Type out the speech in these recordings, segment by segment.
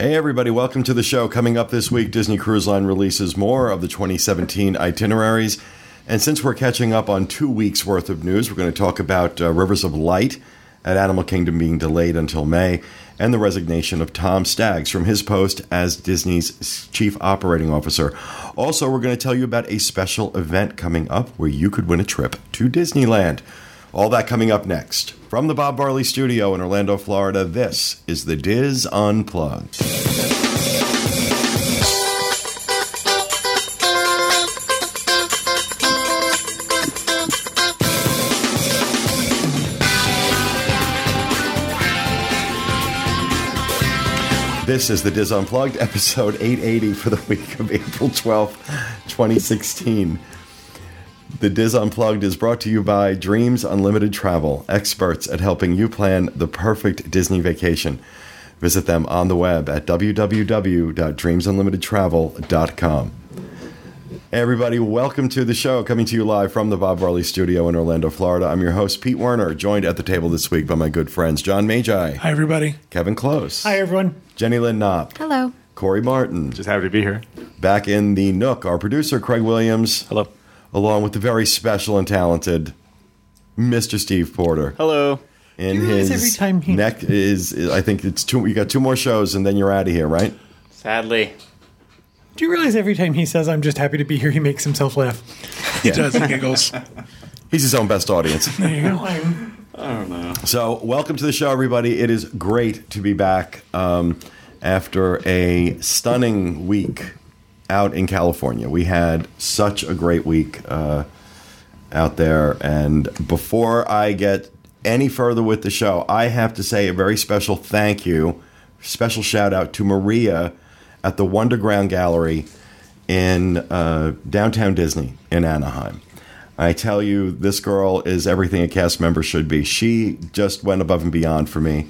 Hey, everybody, welcome to the show. Coming up this week, Disney Cruise Line releases more of the 2017 itineraries. And since we're catching up on two weeks' worth of news, we're going to talk about uh, Rivers of Light at Animal Kingdom being delayed until May and the resignation of Tom Staggs from his post as Disney's chief operating officer. Also, we're going to tell you about a special event coming up where you could win a trip to Disneyland. All that coming up next. From the Bob Barley Studio in Orlando, Florida, this is the Dis Unplugged. This is the Dis Unplugged, episode 880 for the week of April 12th, 2016. The Dis Unplugged is brought to you by Dreams Unlimited Travel, experts at helping you plan the perfect Disney vacation. Visit them on the web at www.dreamsunlimitedtravel.com. Hey everybody, welcome to the show. Coming to you live from the Bob Varley Studio in Orlando, Florida. I'm your host, Pete Werner, joined at the table this week by my good friends John Magi, Hi, everybody. Kevin Close, Hi, everyone. Jenny Lynn Knopp, Hello. Corey Martin. Just happy to be here. Back in the Nook, our producer, Craig Williams, Hello. Along with the very special and talented Mr. Steve Porter. Hello. In Do you realize his every time he- neck is, is- I think it's two. You got two more shows, and then you're out of here, right? Sadly. Do you realize every time he says, I'm just happy to be here, he makes himself laugh? He does. He giggles. He's his own best audience. There you go. I don't know. So, welcome to the show, everybody. It is great to be back um, after a stunning week out in California. We had such a great week uh, out there. And before I get any further with the show, I have to say a very special thank you, special shout out to Maria at the Wonderground Gallery in uh, downtown Disney in Anaheim. I tell you, this girl is everything a cast member should be. She just went above and beyond for me,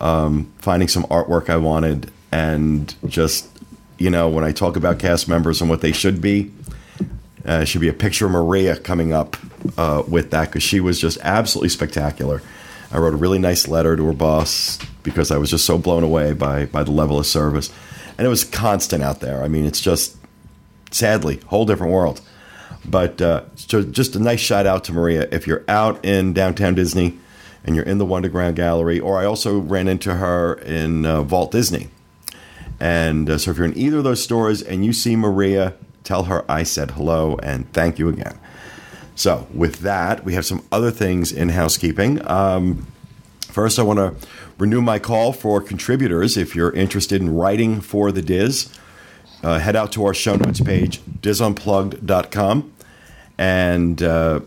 um, finding some artwork I wanted, and just, you know, when I talk about cast members and what they should be, uh, should be a picture of Maria coming up uh, with that because she was just absolutely spectacular. I wrote a really nice letter to her boss because I was just so blown away by by the level of service, and it was constant out there. I mean, it's just sadly whole different world. But uh, so just a nice shout out to Maria. If you're out in downtown Disney and you're in the Wonderground Gallery, or I also ran into her in uh, Vault Disney. And uh, so if you're in either of those stores and you see Maria, tell her I said hello and thank you again. So with that, we have some other things in housekeeping. Um, first, I want to renew my call for contributors. If you're interested in writing for the Dis, uh, head out to our show notes page, disunplugged.com, and uh,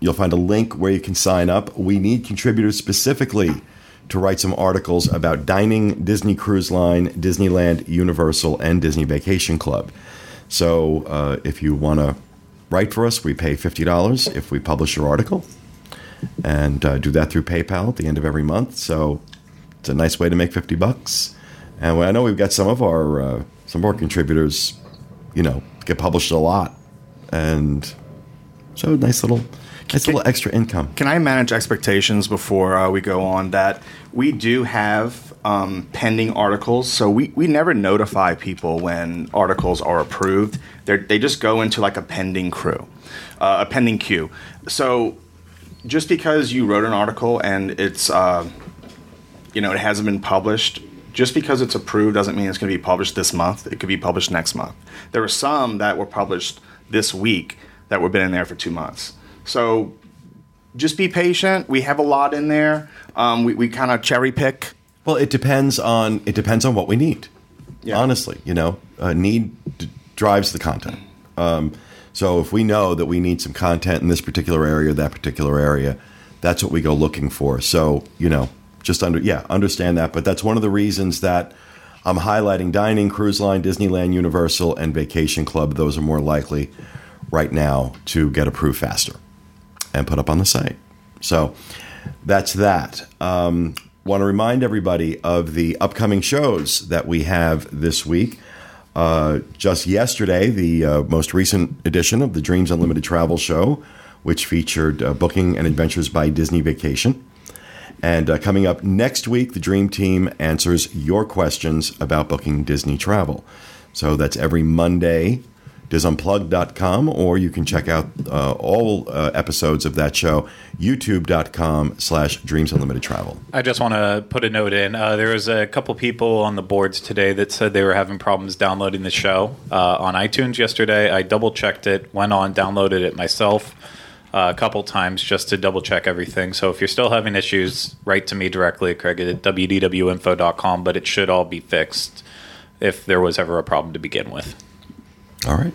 you'll find a link where you can sign up. We need contributors specifically to write some articles about dining, Disney Cruise Line, Disneyland, Universal, and Disney Vacation Club. So uh, if you want to write for us, we pay $50 if we publish your article, and uh, do that through PayPal at the end of every month. So it's a nice way to make 50 bucks. And I know we've got some of our uh, some of our contributors, you know, get published a lot, and so nice little nice little extra income. Can I manage expectations before uh, we go on that we do have um, pending articles? So we, we never notify people when articles are approved. They're, they just go into like a pending crew, uh, a pending queue. So just because you wrote an article and it's, uh, you know, it hasn't been published, just because it's approved doesn't mean it's going to be published this month. It could be published next month. There were some that were published this week that were been in there for two months. So just be patient. We have a lot in there. Um, we we kind of cherry pick. Well, it depends on it depends on what we need. Yeah. Honestly, you know, uh, need d- drives the content. Um, so if we know that we need some content in this particular area, or that particular area, that's what we go looking for. So you know, just under yeah, understand that. But that's one of the reasons that I'm highlighting dining, cruise line, Disneyland, Universal, and Vacation Club. Those are more likely right now to get approved faster and put up on the site. So that's that. Um, Want to remind everybody of the upcoming shows that we have this week. Uh, just yesterday, the uh, most recent edition of the Dreams Unlimited Travel Show, which featured uh, Booking and Adventures by Disney Vacation. And uh, coming up next week, the Dream Team answers your questions about booking Disney travel. So that's every Monday, disunplug.com, or you can check out uh, all uh, episodes of that show, youtube.com slash dreams unlimited travel. I just want to put a note in. Uh, there was a couple people on the boards today that said they were having problems downloading the show uh, on iTunes yesterday. I double checked it, went on, downloaded it myself uh, a couple times just to double check everything. So if you're still having issues, write to me directly, Craig at wdwinfo.com, but it should all be fixed if there was ever a problem to begin with. All right.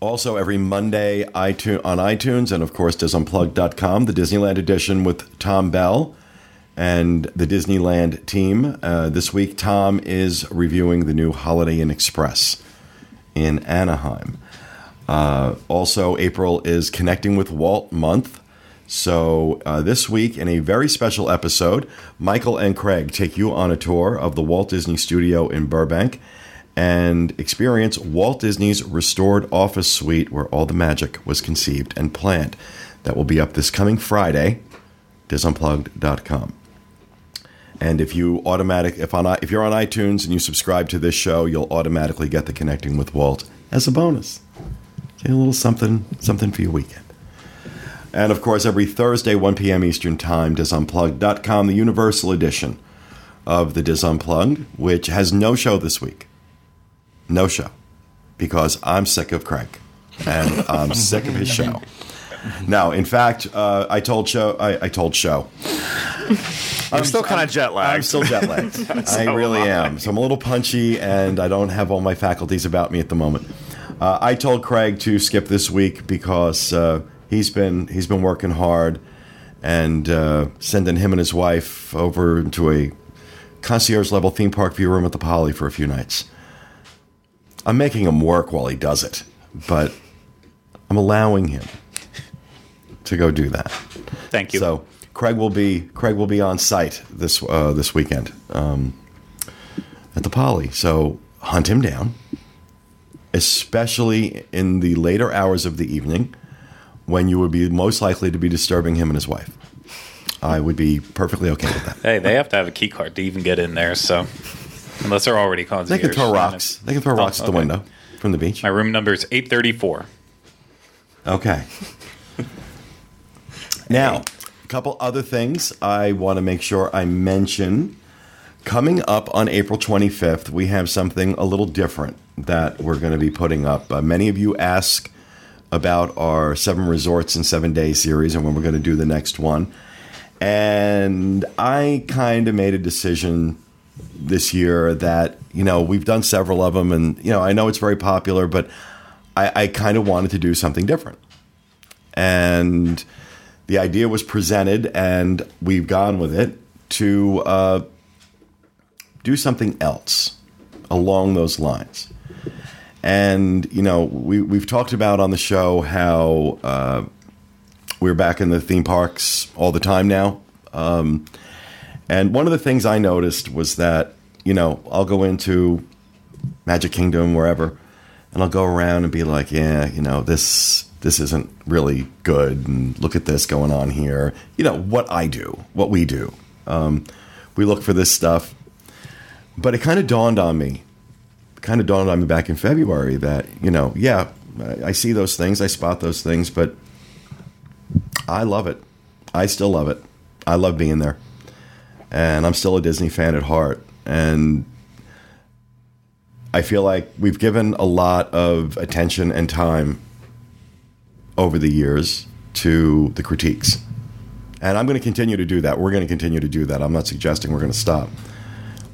Also, every Monday iTunes, on iTunes and, of course, disunplug.com, the Disneyland edition with Tom Bell and the Disneyland team. Uh, this week, Tom is reviewing the new Holiday Inn Express in Anaheim. Uh, also, April is Connecting with Walt month. So, uh, this week, in a very special episode, Michael and Craig take you on a tour of the Walt Disney Studio in Burbank and experience Walt Disney's restored office suite where all the magic was conceived and planned. That will be up this coming Friday, disunplugged.com. And if you automatic if on if you're on iTunes and you subscribe to this show, you'll automatically get the Connecting with Walt as a bonus. Get a little something something for your weekend. And of course, every Thursday, 1 p.m. Eastern Time, disunplugged.com, the Universal Edition of the Dis Unplugged, which has no show this week no show because I'm sick of Craig and I'm sick of his show. Now, in fact, uh, I told show. I, I told show. I'm still kind of jet lagged. I'm still jet lagged. I really am. So I'm a little punchy, and I don't have all my faculties about me at the moment. Uh, I told Craig to skip this week because uh, he's been he's been working hard and uh, sending him and his wife over into a concierge level theme park view room at the Poly for a few nights. I'm making him work while he does it, but I'm allowing him to go do that. Thank you. So Craig will be Craig will be on site this uh, this weekend um, at the Poly. So hunt him down, especially in the later hours of the evening when you would be most likely to be disturbing him and his wife. I would be perfectly okay with that. hey, they have to have a key card to even get in there, so unless they're already They can throw rocks. They can throw Oh, rocks at the okay. window from the beach. My room number is 834. Okay. Now, a couple other things I want to make sure I mention. Coming up on April 25th, we have something a little different that we're going to be putting up. Uh, many of you ask about our seven resorts in seven days series and when we're going to do the next one. And I kind of made a decision this year that, you know, we've done several of them and, you know, I know it's very popular, but I, I kind of wanted to do something different and the idea was presented, and we've gone with it to uh, do something else along those lines. And you know, we we've talked about on the show how uh, we're back in the theme parks all the time now. Um, and one of the things I noticed was that you know I'll go into Magic Kingdom wherever, and I'll go around and be like, yeah, you know this this isn't really good, and look at this going on here. You know what I do, what we do. Um, we look for this stuff, but it kind of dawned on me, kind of dawned on me back in February that you know, yeah, I, I see those things, I spot those things, but I love it. I still love it. I love being there, and I'm still a Disney fan at heart, and I feel like we've given a lot of attention and time over the years to the critiques. And I'm going to continue to do that. We're going to continue to do that. I'm not suggesting we're going to stop.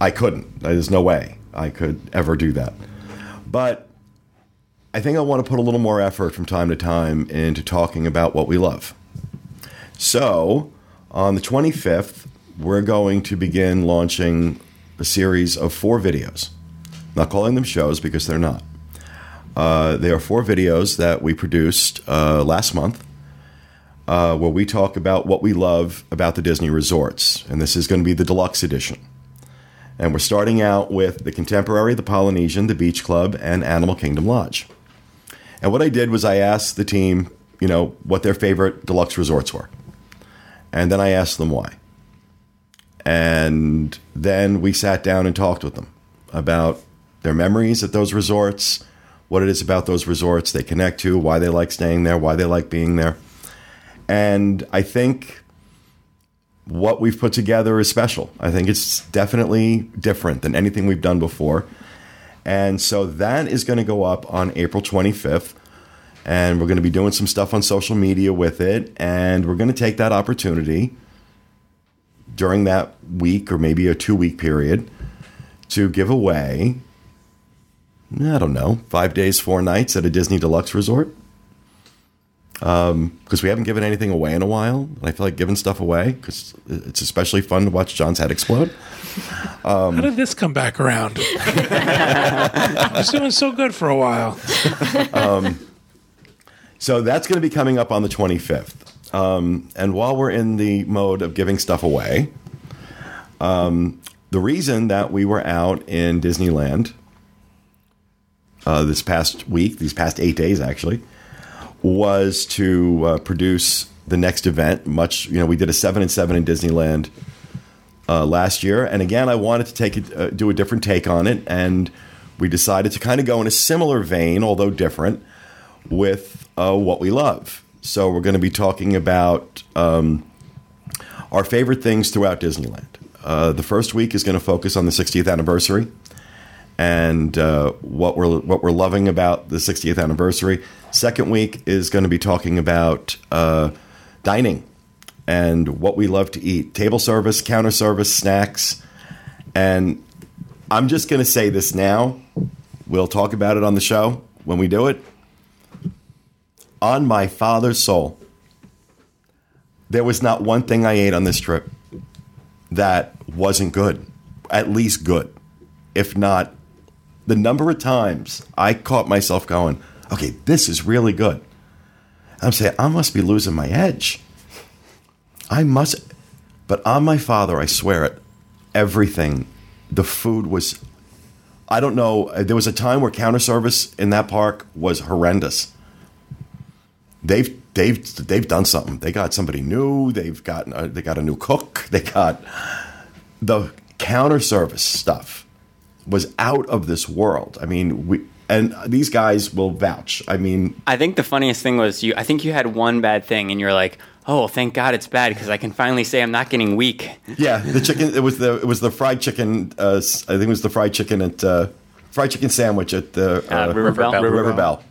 I couldn't. There's no way I could ever do that. But I think I want to put a little more effort from time to time into talking about what we love. So, on the 25th, we're going to begin launching a series of four videos. I'm not calling them shows because they're not. Uh, they are four videos that we produced uh, last month uh, where we talk about what we love about the Disney resorts. And this is going to be the deluxe edition. And we're starting out with the Contemporary, the Polynesian, the Beach Club, and Animal Kingdom Lodge. And what I did was I asked the team, you know, what their favorite deluxe resorts were. And then I asked them why. And then we sat down and talked with them about their memories at those resorts, what it is about those resorts they connect to, why they like staying there, why they like being there. And I think what we've put together is special. I think it's definitely different than anything we've done before. And so that is going to go up on April 25th. And we're going to be doing some stuff on social media with it. And we're going to take that opportunity during that week or maybe a two week period to give away, I don't know, five days, four nights at a Disney Deluxe resort. Um, because we haven't given anything away in a while. And I feel like giving stuff away because it's especially fun to watch John's head explode. Um, How did this come back around? I was doing so good for a while. Um, so that's going to be coming up on the 25th. Um, and while we're in the mode of giving stuff away, um, the reason that we were out in Disneyland uh, this past week, these past eight days actually, was to uh, produce the next event. Much, you know, we did a seven and seven in Disneyland uh, last year, and again, I wanted to take it, uh, do a different take on it, and we decided to kind of go in a similar vein, although different, with uh, what we love. So we're going to be talking about um, our favorite things throughout Disneyland. Uh, the first week is going to focus on the 60th anniversary and uh, what we're what we're loving about the 60th anniversary. Second week is going to be talking about uh, dining and what we love to eat: table service, counter service, snacks, and I'm just going to say this now. We'll talk about it on the show when we do it. On my father's soul, there was not one thing I ate on this trip that wasn't good, at least good, if not the number of times I caught myself going, okay, this is really good. I'm saying, I must be losing my edge. I must, but on my father, I swear it, everything, the food was, I don't know, there was a time where counter service in that park was horrendous. They've, they've, they've done something. They got somebody new. They've got, uh, they got a new cook. They got the counter service stuff was out of this world. I mean, we and these guys will vouch. I mean, I think the funniest thing was you. I think you had one bad thing, and you're like, "Oh, thank God it's bad because I can finally say I'm not getting weak." yeah, the chicken. It was the it was the fried chicken. Uh, s- I think it was the fried chicken at uh, fried chicken sandwich at the Uh, River Belle? River, River Belle. I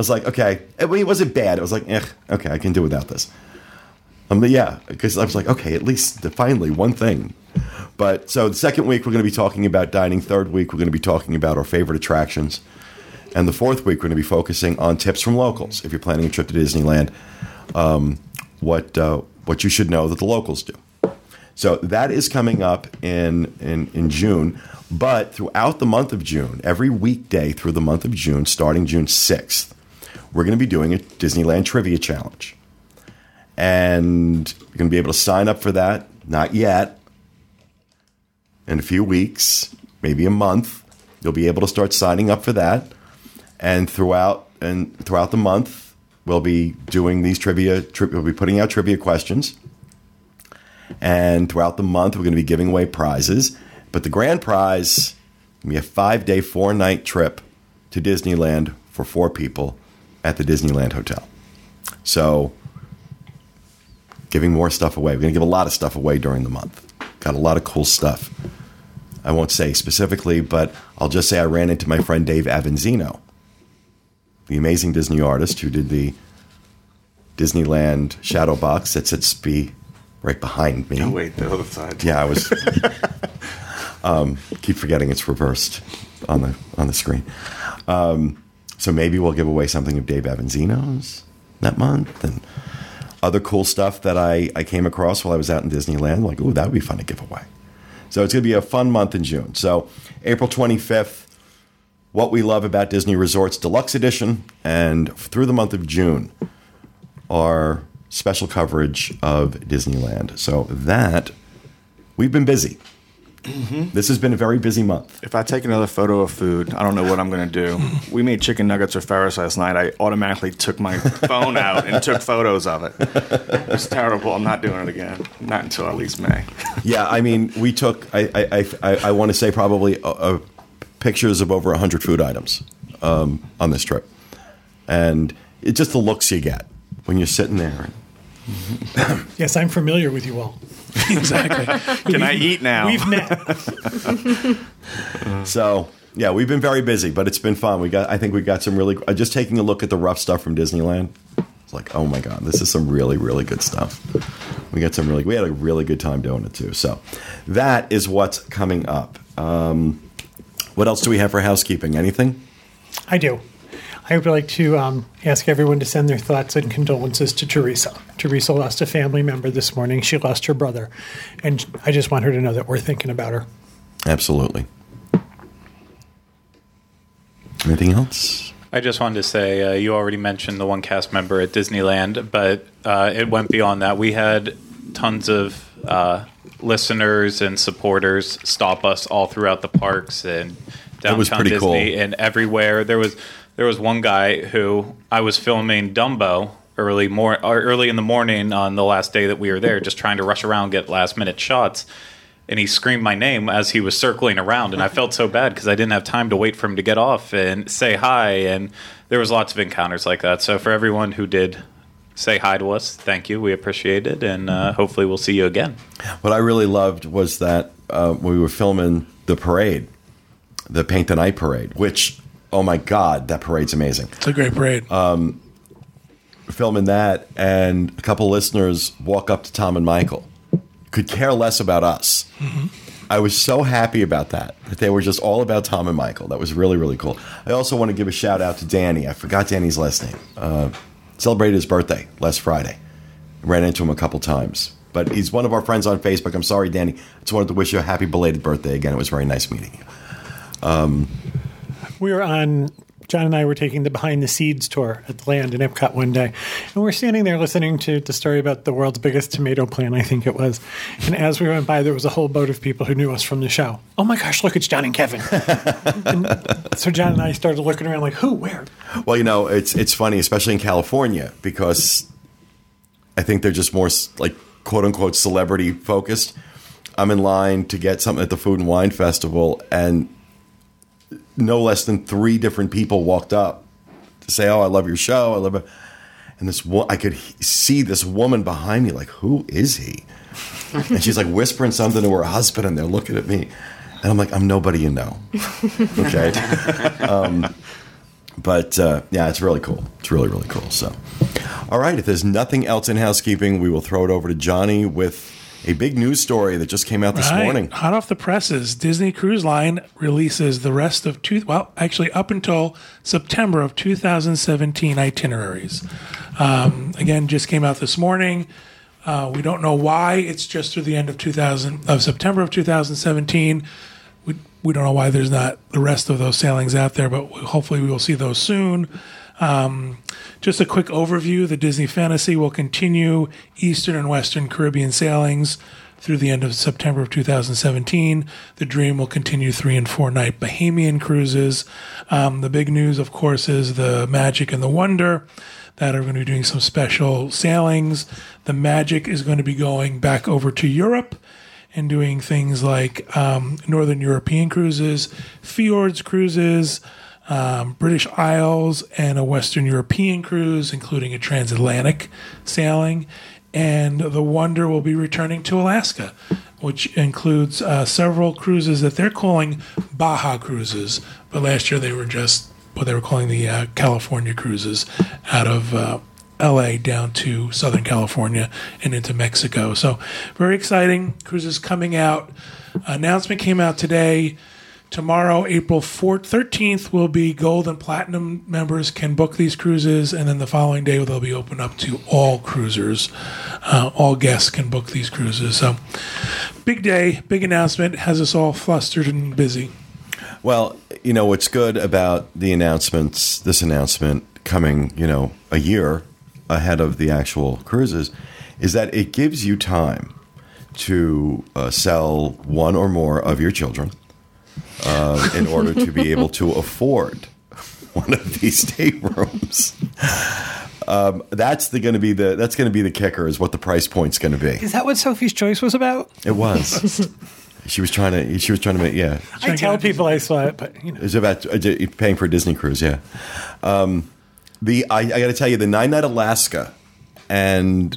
was like, okay, it wasn't bad. It was like, eh, okay, I can do without this. Um, yeah, because I was like, okay, at least finally one thing. But so the second week we're going to be talking about dining. Third week we're going to be talking about our favorite attractions, and the fourth week we're going to be focusing on tips from locals. If you're planning a trip to Disneyland, um, what uh, what you should know that the locals do. So that is coming up in, in in June. But throughout the month of June, every weekday through the month of June, starting June sixth, we're going to be doing a Disneyland trivia challenge, and you're going to be able to sign up for that. Not yet. In a few weeks, maybe a month, you'll be able to start signing up for that. And throughout and throughout the month, we'll be doing these trivia. Tri- we'll be putting out trivia questions. And throughout the month, we're going to be giving away prizes. But the grand prize going be a five day, four night trip to Disneyland for four people at the Disneyland Hotel. So, giving more stuff away. We're going to give a lot of stuff away during the month. Got a lot of cool stuff. I won't say specifically, but I'll just say I ran into my friend Dave Avanzino, the amazing Disney artist who did the Disneyland shadow box that sits be right behind me. Oh, wait, the other side. Yeah, I was. um, keep forgetting it's reversed on the on the screen. Um, so maybe we'll give away something of Dave Avanzino's that month and other cool stuff that I, I came across while I was out in Disneyland. Like, ooh, that would be fun to give away. So it's going to be a fun month in June. So April 25th, What We Love About Disney Resorts Deluxe Edition, and through the month of June, our special coverage of Disneyland. So that we've been busy. This has been a very busy month. If I take another photo of food, I don't know what I'm going to do. We made chicken nuggets or Ferris last night. I automatically took my phone out and took photos of it. It's terrible. I'm not doing it again. Not until at least May. Yeah, I mean, we took. I I I, I want to say probably uh, uh, pictures of over hundred food items um, on this trip, and it's just the looks you get when you're sitting there. Yes, I'm familiar with you all. exactly. Can I eat now? We've met. So yeah, we've been very busy, but it's been fun. We got. I think we got some really. Uh, just taking a look at the rough stuff from Disneyland. It's like, oh my god, this is some really really good stuff. We got some really. We had a really good time doing it too. So that is what's coming up. Um, what else do we have for housekeeping? Anything? I do. I would like to um, ask everyone to send their thoughts and condolences to Teresa. Teresa lost a family member this morning. She lost her brother. And I just want her to know that we're thinking about her. Absolutely. Anything else? I just wanted to say uh, you already mentioned the one cast member at Disneyland, but uh, it went beyond that. We had tons of uh, listeners and supporters stop us all throughout the parks and downtown was pretty Disney cool. and everywhere. There was there was one guy who I was filming Dumbo early mor- or early in the morning on the last day that we were there, just trying to rush around get last minute shots. And he screamed my name as he was circling around, and I felt so bad because I didn't have time to wait for him to get off and say hi. And there was lots of encounters like that. So for everyone who did say hi to us, thank you. We appreciate it, and uh, hopefully we'll see you again. What I really loved was that uh, we were filming the parade, the Paint the Night parade, which, oh my God, that parade's amazing. It's a great parade. Um, filming that, and a couple listeners walk up to Tom and Michael, could care less about us. Mm-hmm. I was so happy about that, that they were just all about Tom and Michael. That was really, really cool. I also want to give a shout out to Danny. I forgot Danny's last name. Uh, celebrated his birthday last Friday. Ran into him a couple times. But he's one of our friends on Facebook. I'm sorry, Danny. I just wanted to wish you a happy belated birthday again. It was very nice meeting you. Um, We were on, John and I were taking the behind the seeds tour at the land in Epcot one day. And we're standing there listening to the story about the world's biggest tomato plant, I think it was. And as we went by, there was a whole boat of people who knew us from the show. Oh my gosh, look, it's John and Kevin. and so John and I started looking around like, who, where? Well, you know, it's it's funny, especially in California, because I think they're just more like quote unquote celebrity focused. I'm in line to get something at the Food and Wine Festival, and no less than three different people walked up to say, "Oh, I love your show. I love it." And this I could see this woman behind me, like, "Who is he?" and she's like whispering something to her husband, and they're looking at me, and I'm like, "I'm nobody you know." okay. But uh, yeah, it's really cool. It's really, really cool. So, all right, if there's nothing else in housekeeping, we will throw it over to Johnny with a big news story that just came out this Right. morning. Hot off the presses, Disney Cruise Line releases the rest of two. Well, actually, up until September of 2017 itineraries. Um, again, just came out this morning. Uh, we don't know why. It's just through the end of 2000 of September of 2017. We we don't know why there's not the rest of those sailings out there, but hopefully we will see those soon. Um, just a quick overview: the Disney Fantasy will continue Eastern and Western Caribbean sailings through the end of September of 2017. The Dream will continue three and four night Bahamian cruises. Um, the big news, of course, is the Magic and the Wonder that are going to be doing some special sailings. The Magic is going to be going back over to Europe and doing things like um, Northern European cruises, fjords cruises, um, British Isles, and a Western European cruise, including a transatlantic sailing. And the Wonder will be returning to Alaska, which includes uh, several cruises that they're calling Baja cruises. But last year they were just what they were calling the uh, California cruises out of uh, LA down to Southern California and into Mexico. So very exciting cruises coming out. Announcement came out today. Tomorrow, April 4th, 13th, will be gold and platinum members can book these cruises, and then the following day they'll be open up to all cruisers. Uh, all guests can book these cruises. So, big day, big announcement, has us all flustered and busy. Well, you know what's good about the announcements, this announcement coming, you know, a year ahead of the actual cruises, is that it gives you time to uh, sell one or more of your children uh, in order to be able to afford one of these staterooms. Um, that's the going to be the that's going to be the kicker is what the price point's going to be. Is that what Sophie's Choice was about? It was. she was trying to. She was trying to make. Yeah, I tell people I saw it, but you know. it's about uh, paying for a Disney cruise. Yeah. Um, the I, I got to tell you the nine night Alaska, and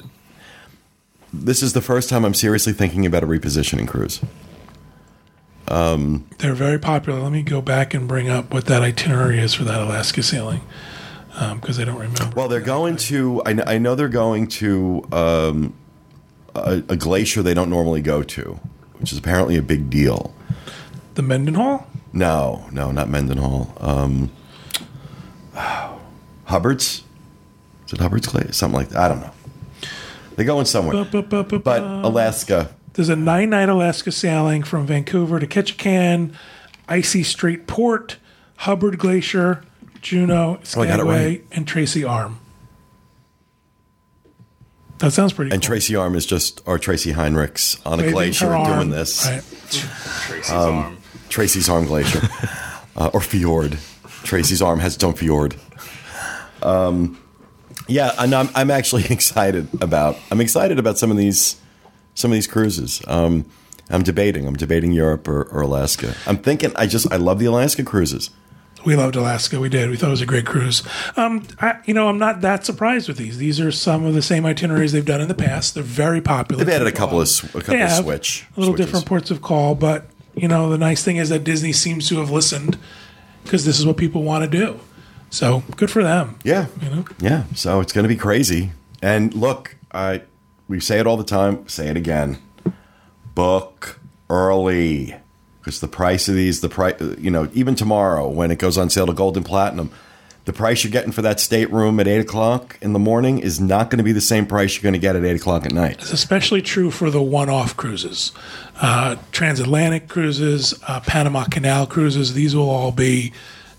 this is the first time I'm seriously thinking about a repositioning cruise. They're very popular. Let me go back and bring up what that itinerary is for that Alaska sailing because I don't remember. Well, they're going to. I, kn- I know they're going to um, a, a glacier they don't normally go to, which is apparently a big deal. the Mendenhall. No, no, not Mendenhall. Um, Hubbard's. Is it Hubbard's Glacier? Something like that. I don't know. They're going somewhere. Ba-ba-ba-ba-ba. But Alaska. There's a nine night Alaska sailing from Vancouver to Ketchikan, Icy Strait Port, Hubbard Glacier, Juneau, Oh, I got it Skagway, right. and Tracy Arm. That sounds pretty And cool. Tracy Arm is just, or Tracy Heinrichs on a glacier her arm. doing this. Right. Tracy's Um, arm. Tracy's Arm Glacier. uh, or fjord. Tracy's Arm has its own fjord. Um, yeah, and I'm, I'm actually excited about. I'm excited about some of these, some of these cruises. Um, I'm debating. I'm debating Europe or, or Alaska. I'm thinking. I just I love the Alaska cruises. We loved Alaska. We did. We thought it was a great cruise. Um, I, you know, I'm not that surprised with these. These are some of the same itineraries they've done in the past. They're very popular. They've added a couple of a couple of switch a little switches. different ports of call, but you know, the nice thing is that Disney seems to have listened because this is what people want to do. So good for them. Yeah, You know? yeah. So it's going to be crazy. And look, I we say it all the time. Say it again. Book early because the price of these, the price, you know, even tomorrow when it goes on sale to Gold and Platinum, the price you're getting for that stateroom at eight o'clock in the morning is not going to be the same price you're going to get at eight o'clock at night. It's especially true for the one-off cruises, uh, transatlantic cruises, uh, Panama Canal cruises. These will all be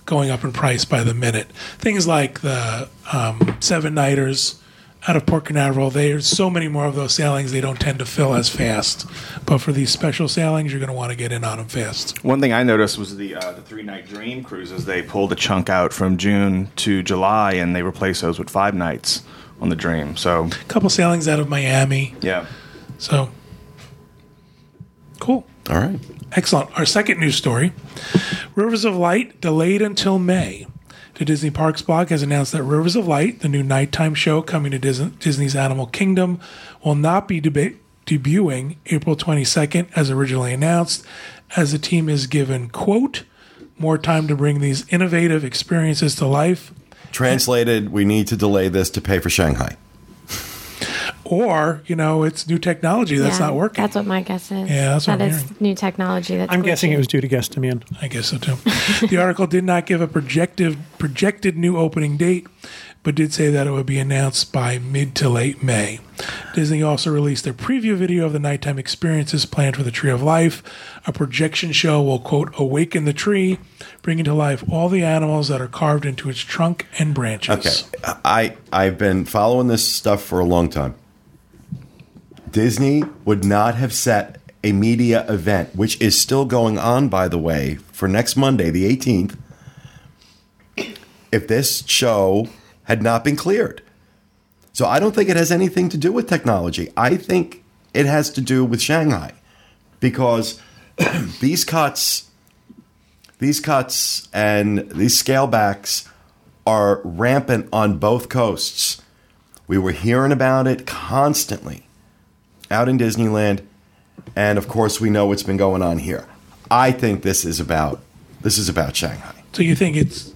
going up in price by the minute. Things like the um, seven nighters out of Port Canaveral. There's so many more of those sailings; they don't tend to fill as fast. But for these special sailings, you're going to want to get in on them fast. One thing I noticed was the uh, the three night dream cruises. They pulled a chunk out from June to July, and they replaced those with five nights on the dream. So A couple sailings out of Miami. yeah, So cool. All right. Excellent. Our second news story Rivers of Light delayed until May. The Disney Parks blog has announced that Rivers of Light, the new nighttime show coming to Disney's Animal Kingdom, will not be deba- debuting April 22nd as originally announced, as the team is given, quote, more time to bring these innovative experiences to life, Translated, we need to delay this to pay for Shanghai. Or, you know, it's new technology that's Yeah, not working. That's what my guess is. Yeah, that's what I'm is hearing. new technology. That's I'm guessing it was due to guest demand. I guess so too. the article did not give a projected projected new opening date, but did say that it would be announced by mid to late May. Disney also released a preview video of the nighttime experiences planned for the Tree of Life. A projection show will quote awaken the tree, bringing to life all the animals that are carved into its trunk and branches. Okay, I I've been following this stuff for a long time. Disney would not have set a media event, which is still going on, by the way, for next Monday, the 18th, if this show had not been cleared. So I don't think it has anything to do with technology. I think it has to do with Shanghai because these cuts, these cuts and these scalebacks are rampant on both coasts. We were hearing about it constantly out in Disneyland, and of course, we know what's been going on here. I think this is about this is about Shanghai. So you think it's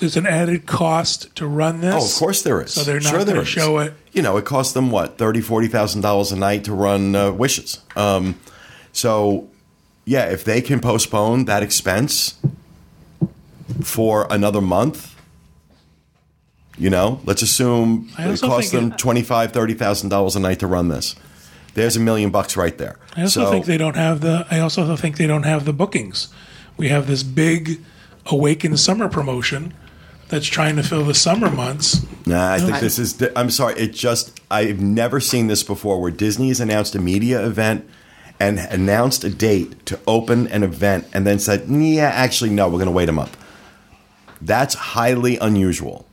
there's an added cost to run this? Oh, of course there is. So they're not sure going to show it. You know, it costs them what thirty, forty thousand dollars a night to run uh, Wishes. Um, so, yeah, if they can postpone that expense for another month, you know, let's assume it costs them it- twenty five, thirty thousand dollars a night to run this. There's a million bucks right there. I also so, think they don't have the. I also think they don't have the bookings. We have this big Awaken Summer promotion that's trying to fill the summer months. Nah, I think this is. I'm sorry. It just. I've never seen this before where Disney has announced a media event and announced a date to open an event and then said, yeah, actually, no, we're going to wait them up. That's highly unusual.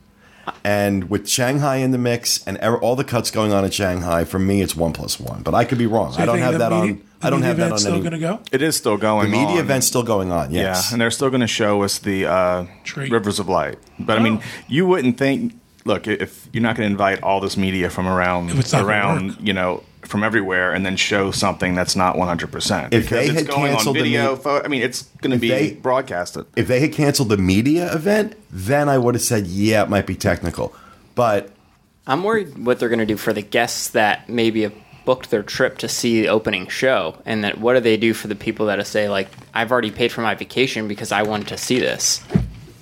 And with Shanghai in the mix and all the cuts going on in Shanghai, for me, it's one plus one. But I could be wrong. I don't have that media- on. I don't have that on event's still any. going to go. It is still The going. media on. event's still going on. Yes. Yeah, and they're still going to show us the uh, rivers of light. But I mean, Oh. you wouldn't think. Look, if you're not going to invite all this media from around, If it's not gonna around, you know, from everywhere, and then show something that's not 100, percent If they it's had going on canceled the video, me- I mean, it's going to be they- broadcasted. if they had canceled the media event, then I would have said, yeah, it might be technical. But I'm worried what they're going to do for the guests that maybe have booked their trip to see the opening show, and that what do they do for the people that say like, I've already paid for my vacation because I wanted to see this.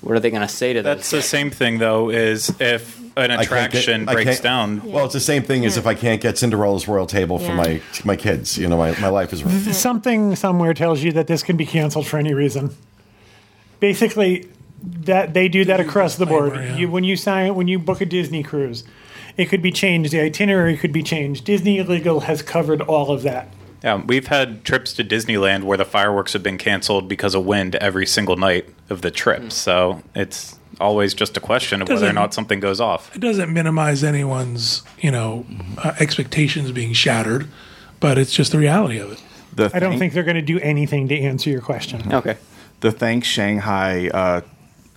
What are they going to say to that? That's those? the same thing, though, is if an I can't get- attraction breaks can't- down. Well, it's the same thing as if I can't get Cinderella's royal table for my my kids. You know, my, my life is ruined. Something somewhere tells you that this can be canceled for any reason. Basically, that they do that across the board. You when you sign when you book a Disney cruise, it could be changed. The itinerary could be changed. Disney Legal has covered all of that. Yeah, we've had trips to Disneyland where the fireworks have been canceled because of wind every single night of the trip. Mm. So it's always just a question of whether or Doesn't- something goes off. It doesn't minimize anyone's, you know, uh, expectations being shattered, but it's just the reality of it. The I don't think they're going to do anything to answer your question. okay. the thank Shanghai uh,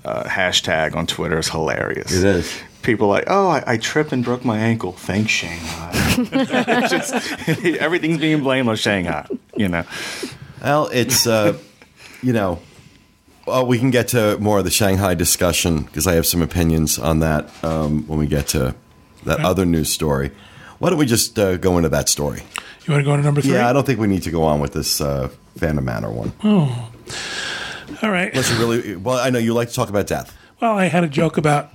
uh, hashtag on Twitter is hilarious. It is. People like, oh, I, I tripped and broke my ankle. Thanks, Shanghai. Just- everything's being blamed on Shanghai. You know. Well, it's uh, you know, well, we can get to more of the Shanghai discussion because I have some opinions on that um, when we get to that other news story. Why don't we just uh, go into that story? You want to go to number three? Yeah, I don't think we need to go on with this uh, Phantom Manor one. Oh, All right. Unless you really, well, I know you like to talk about death. Well, I had a joke about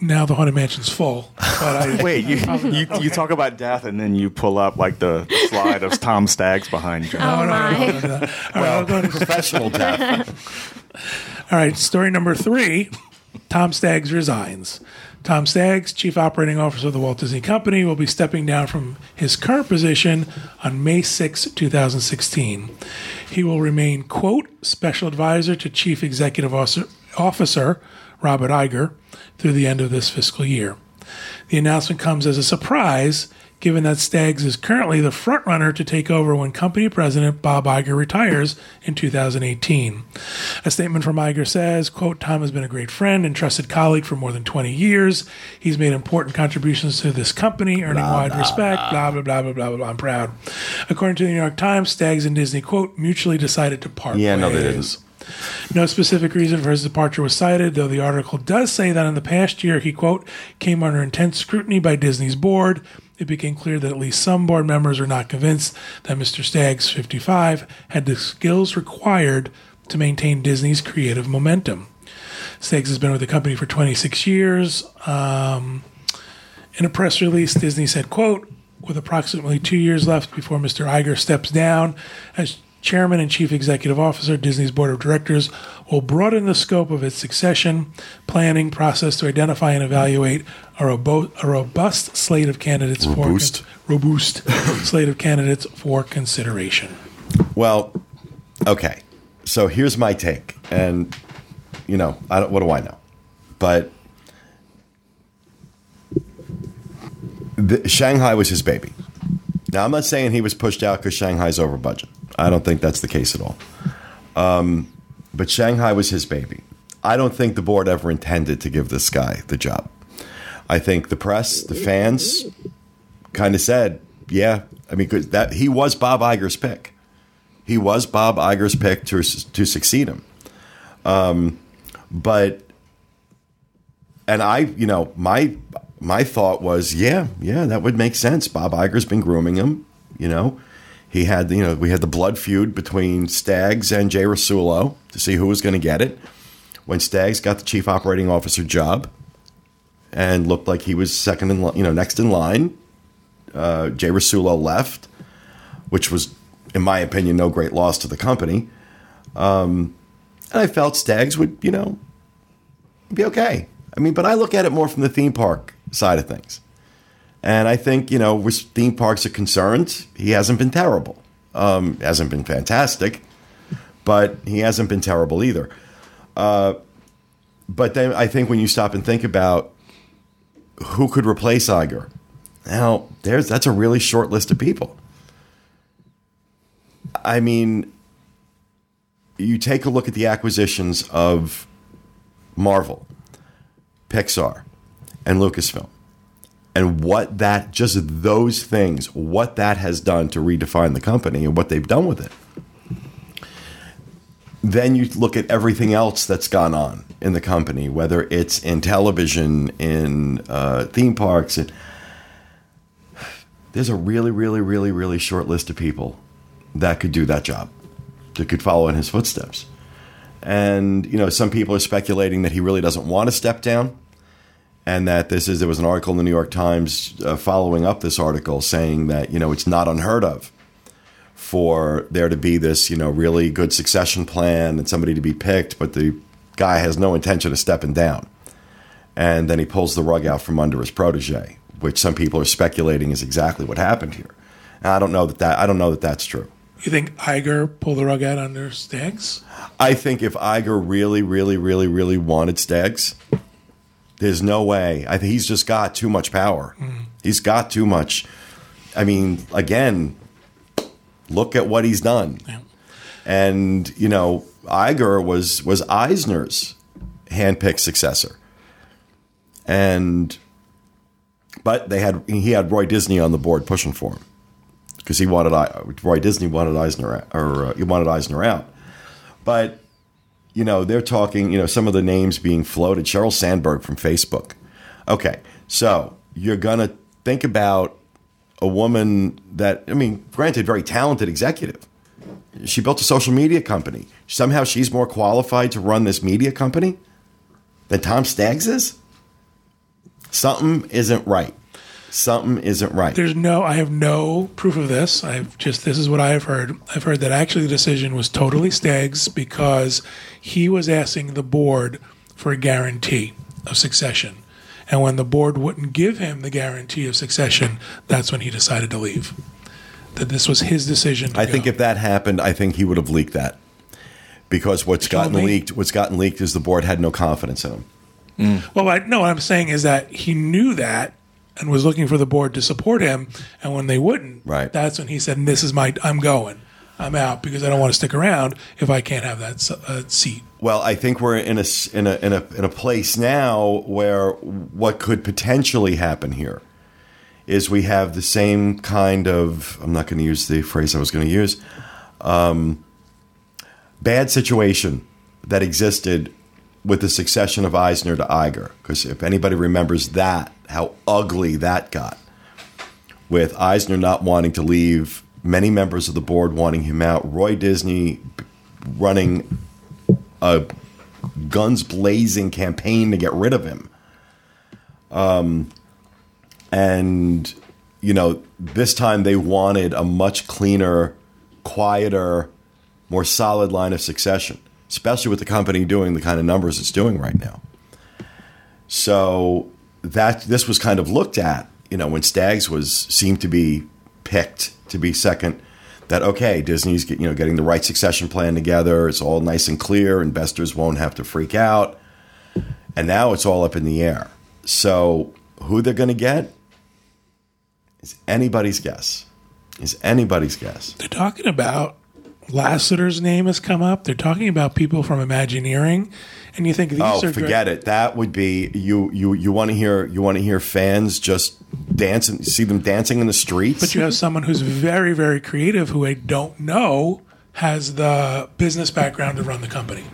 now the haunted mansion's full, but I Wait, you, you, you talk about death and then you pull up like the slide of Tom Staggs behind you. Oh my. All right, I'll go to- Professional death. all right, story number three Tom Staggs resigns. Tom Staggs, Chief Operating Officer of the Walt Disney Company, will be stepping down from his current position on May 6, 2016. He will remain, quote, Special Advisor to Chief Executive Officer, Robert Iger through the end of this fiscal year. The announcement comes as a surprise, given that Staggs is currently the frontrunner to take over when company president Bob Iger retires in 2018. A statement from Iger says, quote, Tom has been a great friend and trusted colleague for more than 20 years. He's made important contributions to this company, earning wide respect, blah, blah, blah, blah, blah, blah, blah. I'm proud. According to the New York Times, Staggs and Disney, quote, mutually decided to part Yeah, no, they ways. No specific reason for his departure was cited, though the article does say that in the past year he, quote, came under intense scrutiny by Disney's board. It became clear that at least some board members are not convinced that Mr. Staggs, 55, had the skills required to maintain Disney's creative momentum. Staggs has been with the company for 26 years. Um, in a press release, Disney said, quote, with approximately two years left before Mr. Iger steps down as chairman and chief executive officer, Disney's board of directors will broaden the scope of its succession planning process to identify and evaluate a, robo- a robust slate of candidates Robust. for robust slate of candidates for consideration. Well, okay. So here's my take, and you know, I don't, what do I know? But the, Shanghai was his baby. Now, I'm not saying he was pushed out because Shanghai's over budget. I don't think that's the case at all. Um, but Shanghai was his baby. I don't think the board ever intended to give this guy the job. I think the press, the fans, kind of said, "Yeah." I mean, that he was Bob Iger's pick. He was Bob Iger's pick to to succeed him. Um, but and I, you know, my my thought was, yeah, yeah, that would make sense. Bob Iger's been grooming him. You know, he had, you know, we had the blood feud between Staggs and Jay Rasulo to see who was going to get it. When Staggs got the chief operating officer job and looked like he was second in, you know, next in line, uh, Jay Rasulo left, which was, in my opinion, no great loss to the company. Um, and I felt Staggs would, you know, be okay. I mean, but I look at it more from the theme park side of things. And I think, you know, with theme parks are concerned, he hasn't been terrible. Um, hasn't been fantastic, but he hasn't been terrible either. Uh, but then I think when you stop and think about who could replace Iger, now there's that's a really short list of people. I mean, you take a look at the acquisitions of Marvel, Pixar, and Lucasfilm, and what that just those things, what that has done to redefine the company and what they've done with it. Then you look at everything else that's gone on in the company, whether it's in television, in uh, theme parks, and there's a really, really, really, really short list of people that could do that job, that could follow in his footsteps. And you know, some people are speculating that he really doesn't want to step down, and that this is. There was an article in the New York Times uh, following up this article saying that you know it's not unheard of for there to be this you know really good succession plan and somebody to be picked, but the guy has no intention of stepping down, and then he pulls the rug out from under his protege, which some people are speculating is exactly what happened here. And I don't know that that I don't know that that's true. You think Iger pulled the rug out under Staggs? I think if Iger really, really, really, really wanted Staggs, there's no way. I think he's just got too much power. He's got too much. I mean, again, look at what he's done. Yeah. And you know, Iger was was Eisner's handpicked successor, and but they had he had Roy Disney on the board pushing for him because he wanted I- Roy Disney wanted Eisner out- or uh, he wanted Eisner out, but you know they're talking you know some of the names being floated. Sheryl Sandberg from Facebook. Okay, so you're gonna think about a woman that I mean, granted, very talented executive. She built a social media company. Somehow she's more qualified to run this media company than Tom Staggs is. Something isn't right. Something isn't right. There's no, I have no proof of this. I've just, this is what I've heard. I've heard that actually the decision was totally Staggs because he was asking the board for a guarantee of succession. And when the board wouldn't give him the guarantee of succession, that's when he decided to leave. That this was his decision. To I think if that happened, I think he would have leaked that. Because what's gotten me. leaked, what's gotten leaked is the board had no confidence in him. Well, I, no, what I'm saying is that he knew that and was looking for the board to support him. And when they wouldn't, Right. that's when he said, "This is my, I'm going, I'm out because I don't want to stick around if I can't have that uh, seat." Well, I think we're in a in a in a in a place now where what could potentially happen here is we have the same kind of I'm not going to use the phrase I was going to use um, bad situation that existed with the succession of Eisner to Iger because if anybody remembers that how ugly that got with Eisner not wanting to leave many members of the board wanting him out Roy Disney running a guns blazing campaign to get rid of him. Um, and you know, this time they wanted a much cleaner, quieter, more solid line of succession, especially with the company doing the kind of numbers it's doing right now. So that this was kind of looked at, you know, when Staggs was seemed to be picked to be second. That okay, Disney's get- you know getting the right succession plan together. It's all nice and clear. Investors won't have to freak out. And now it's all up in the air. So who they're going to get is anybody's guess. Is anybody's guess. They're talking about Lasseter's name has come up. They're talking about people from Imagineering, and you think these Oh, are forget it. That would be you. You you want to hear you want to hear fans just dancing, see them dancing in the streets. But you have someone who's very, very creative who I don't know has the business background to run the company.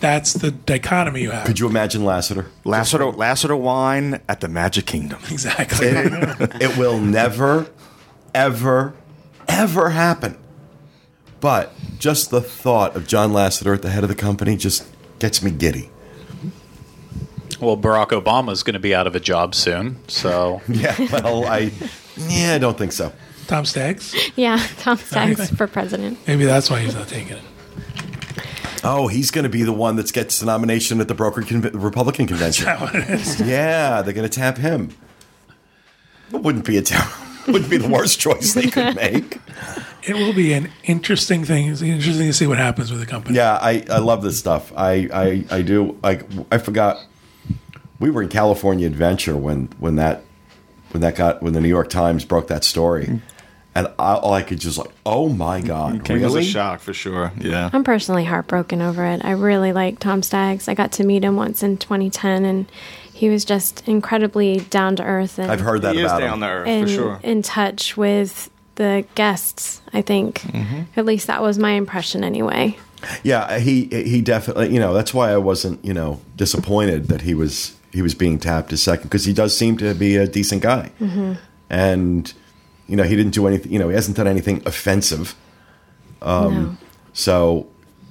That's the dichotomy you have. Could you imagine Lasseter? Lasseter, Lasseter wine at the Magic Kingdom. exactly. It will never, ever, ever happen. But just the thought of John Lasseter at the head of the company just gets me giddy. Well, Barack Obama's going to be out of a job soon, so Yeah, well, I, yeah, I don't think so. Tom Staggs. Yeah, Tom Staggs for president. Maybe that's why he's not taking it. Oh, he's going to be the one that gets the nomination at the broker conv- Republican convention. That what it is. yeah, they're going to tap him. It wouldn't be a ter- wouldn't be the worst choice they could make. It will be an interesting thing. It's interesting to see what happens with the company. Yeah, I, I love this stuff. I, I, I do. I, I forgot. We were in California Adventure when when that when that got when the New York Times broke that story, mm. and I, all I could just like, oh my god, Came as a shock for sure. Yeah. I'm personally heartbroken over it. I really like Tom Staggs. I got to meet him once in 2010, and he was just incredibly down to earth and I've heard that he is down him. to earth in, for sure. in touch with the guests. I think Mm-hmm. at least that was my impression anyway. Yeah, he he definitely. You know, that's why I wasn't you know disappointed that he was he was being tapped as second because he does seem to be a decent guy, and you know he didn't do anything. You know, he hasn't done anything offensive. Um, no. So,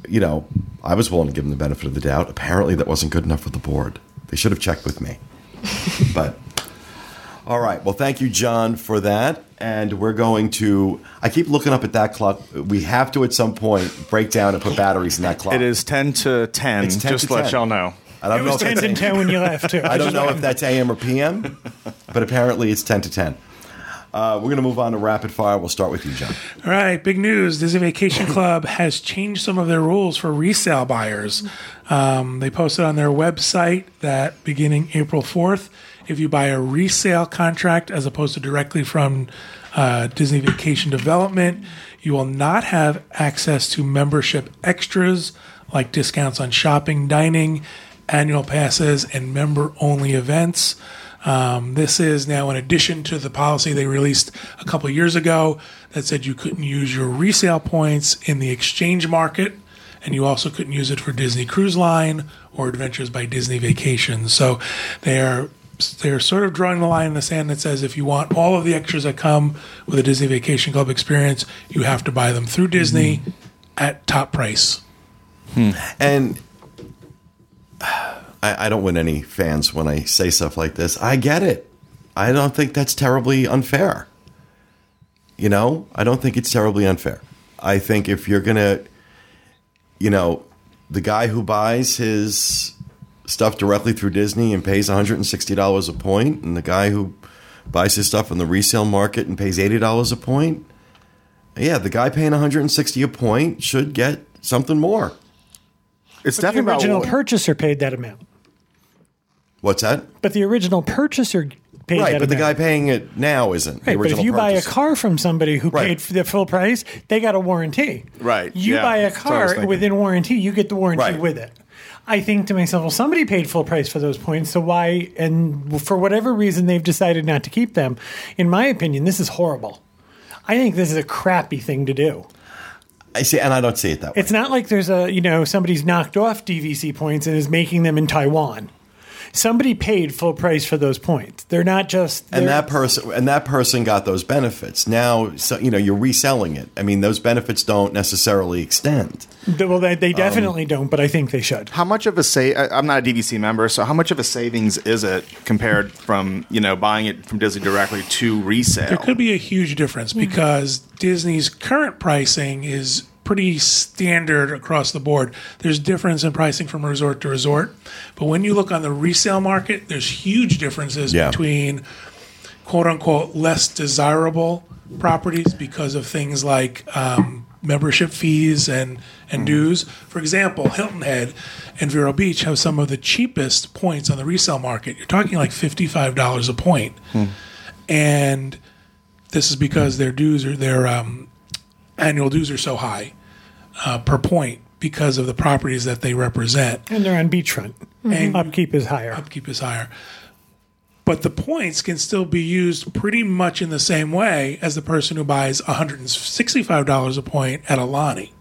you know, I was willing to give him the benefit of the doubt. Apparently, that wasn't good enough with the board. They should have checked with me. but, all right. Well, thank you, John, for that. And we're going to. I keep looking up at that clock. We have to, at some point, break down and put batteries in that clock. It is 10 to 10, It's 10 just to to let 10. y'all know. I don't It know was if 10 that's and 10 when you left, too. I don't know if that's AM or PM, but apparently it's 10 to 10. Uh, we're going to move on to rapid fire. We'll start with you, John. All right, big news. Disney Vacation Club has changed some of their rules for resale buyers. Um, they posted on their website that beginning April 4th, if you buy a resale contract as opposed to directly from uh, Disney Vacation Development, you will not have access to membership extras like discounts on shopping, dining, annual passes, and member only events. Um, this is now in addition to the policy they released a couple years ago that said you couldn't use your resale points in the exchange market, and you also couldn't use it for Disney Cruise Line or Adventures by Disney Vacations. So they are they're sort of drawing the line in the sand that says if you want all of the extras that come with a Disney Vacation Club experience, you have to buy them through Disney mm-hmm. at top price. Hmm. And I, I don't win any fans when I say stuff like this. I get it. I don't think that's terribly unfair. You know, I don't think it's terribly unfair. I think if you're going to, you know, the guy who buys his stuff directly through Disney and pays $160 a point, and the guy who buys his stuff in the resale market and pays $80 a point, yeah, the guy paying 160 a point should get something more. It's The definitely original about purchaser paid that amount. What's that? But the original purchaser paid Right, that but the guy paying it now isn't. the Right, but if original you buy a car from somebody who Right. paid for the full price, they got a warranty. Right, You yeah, buy a that's what I was car within warranty, you get the warranty Right. with it. I think to myself, well, somebody paid full price for those points, so why? And for whatever reason, they've decided not to keep them. In my opinion, this is horrible. I think this is a crappy thing to do. I see, and I don't see it that way. It's not like there's a you know somebody's knocked off DVC points and is making them in Taiwan. Somebody paid full price for those points. They're not just and they're- that person and that person got those benefits. Now, so, you know, you're reselling it. I mean, those benefits don't necessarily extend. well they, Um, they definitely don't, but I think they should. How much of a say? I- I'm not a DVC member, so how much of a savings is it compared from you know buying it from Disney directly to resale? There could be a huge difference because Disney's current pricing is pretty standard across the board. There's difference in pricing from resort to resort, but when you look on the resale market, there's huge differences Yeah. between quote unquote less desirable properties because of things like um, membership fees and and dues. For example, Hilton Head and Vero Beach have some of the cheapest points on the resale market. You're talking like fifty five dollars a point, and this is because their dues are their um, annual dues are so high uh, per point because of the properties that they represent. And they're on beachfront. And Upkeep is higher. upkeep is higher. But the points can still be used pretty much in the same way as the person who buys $165 a point at Aulani.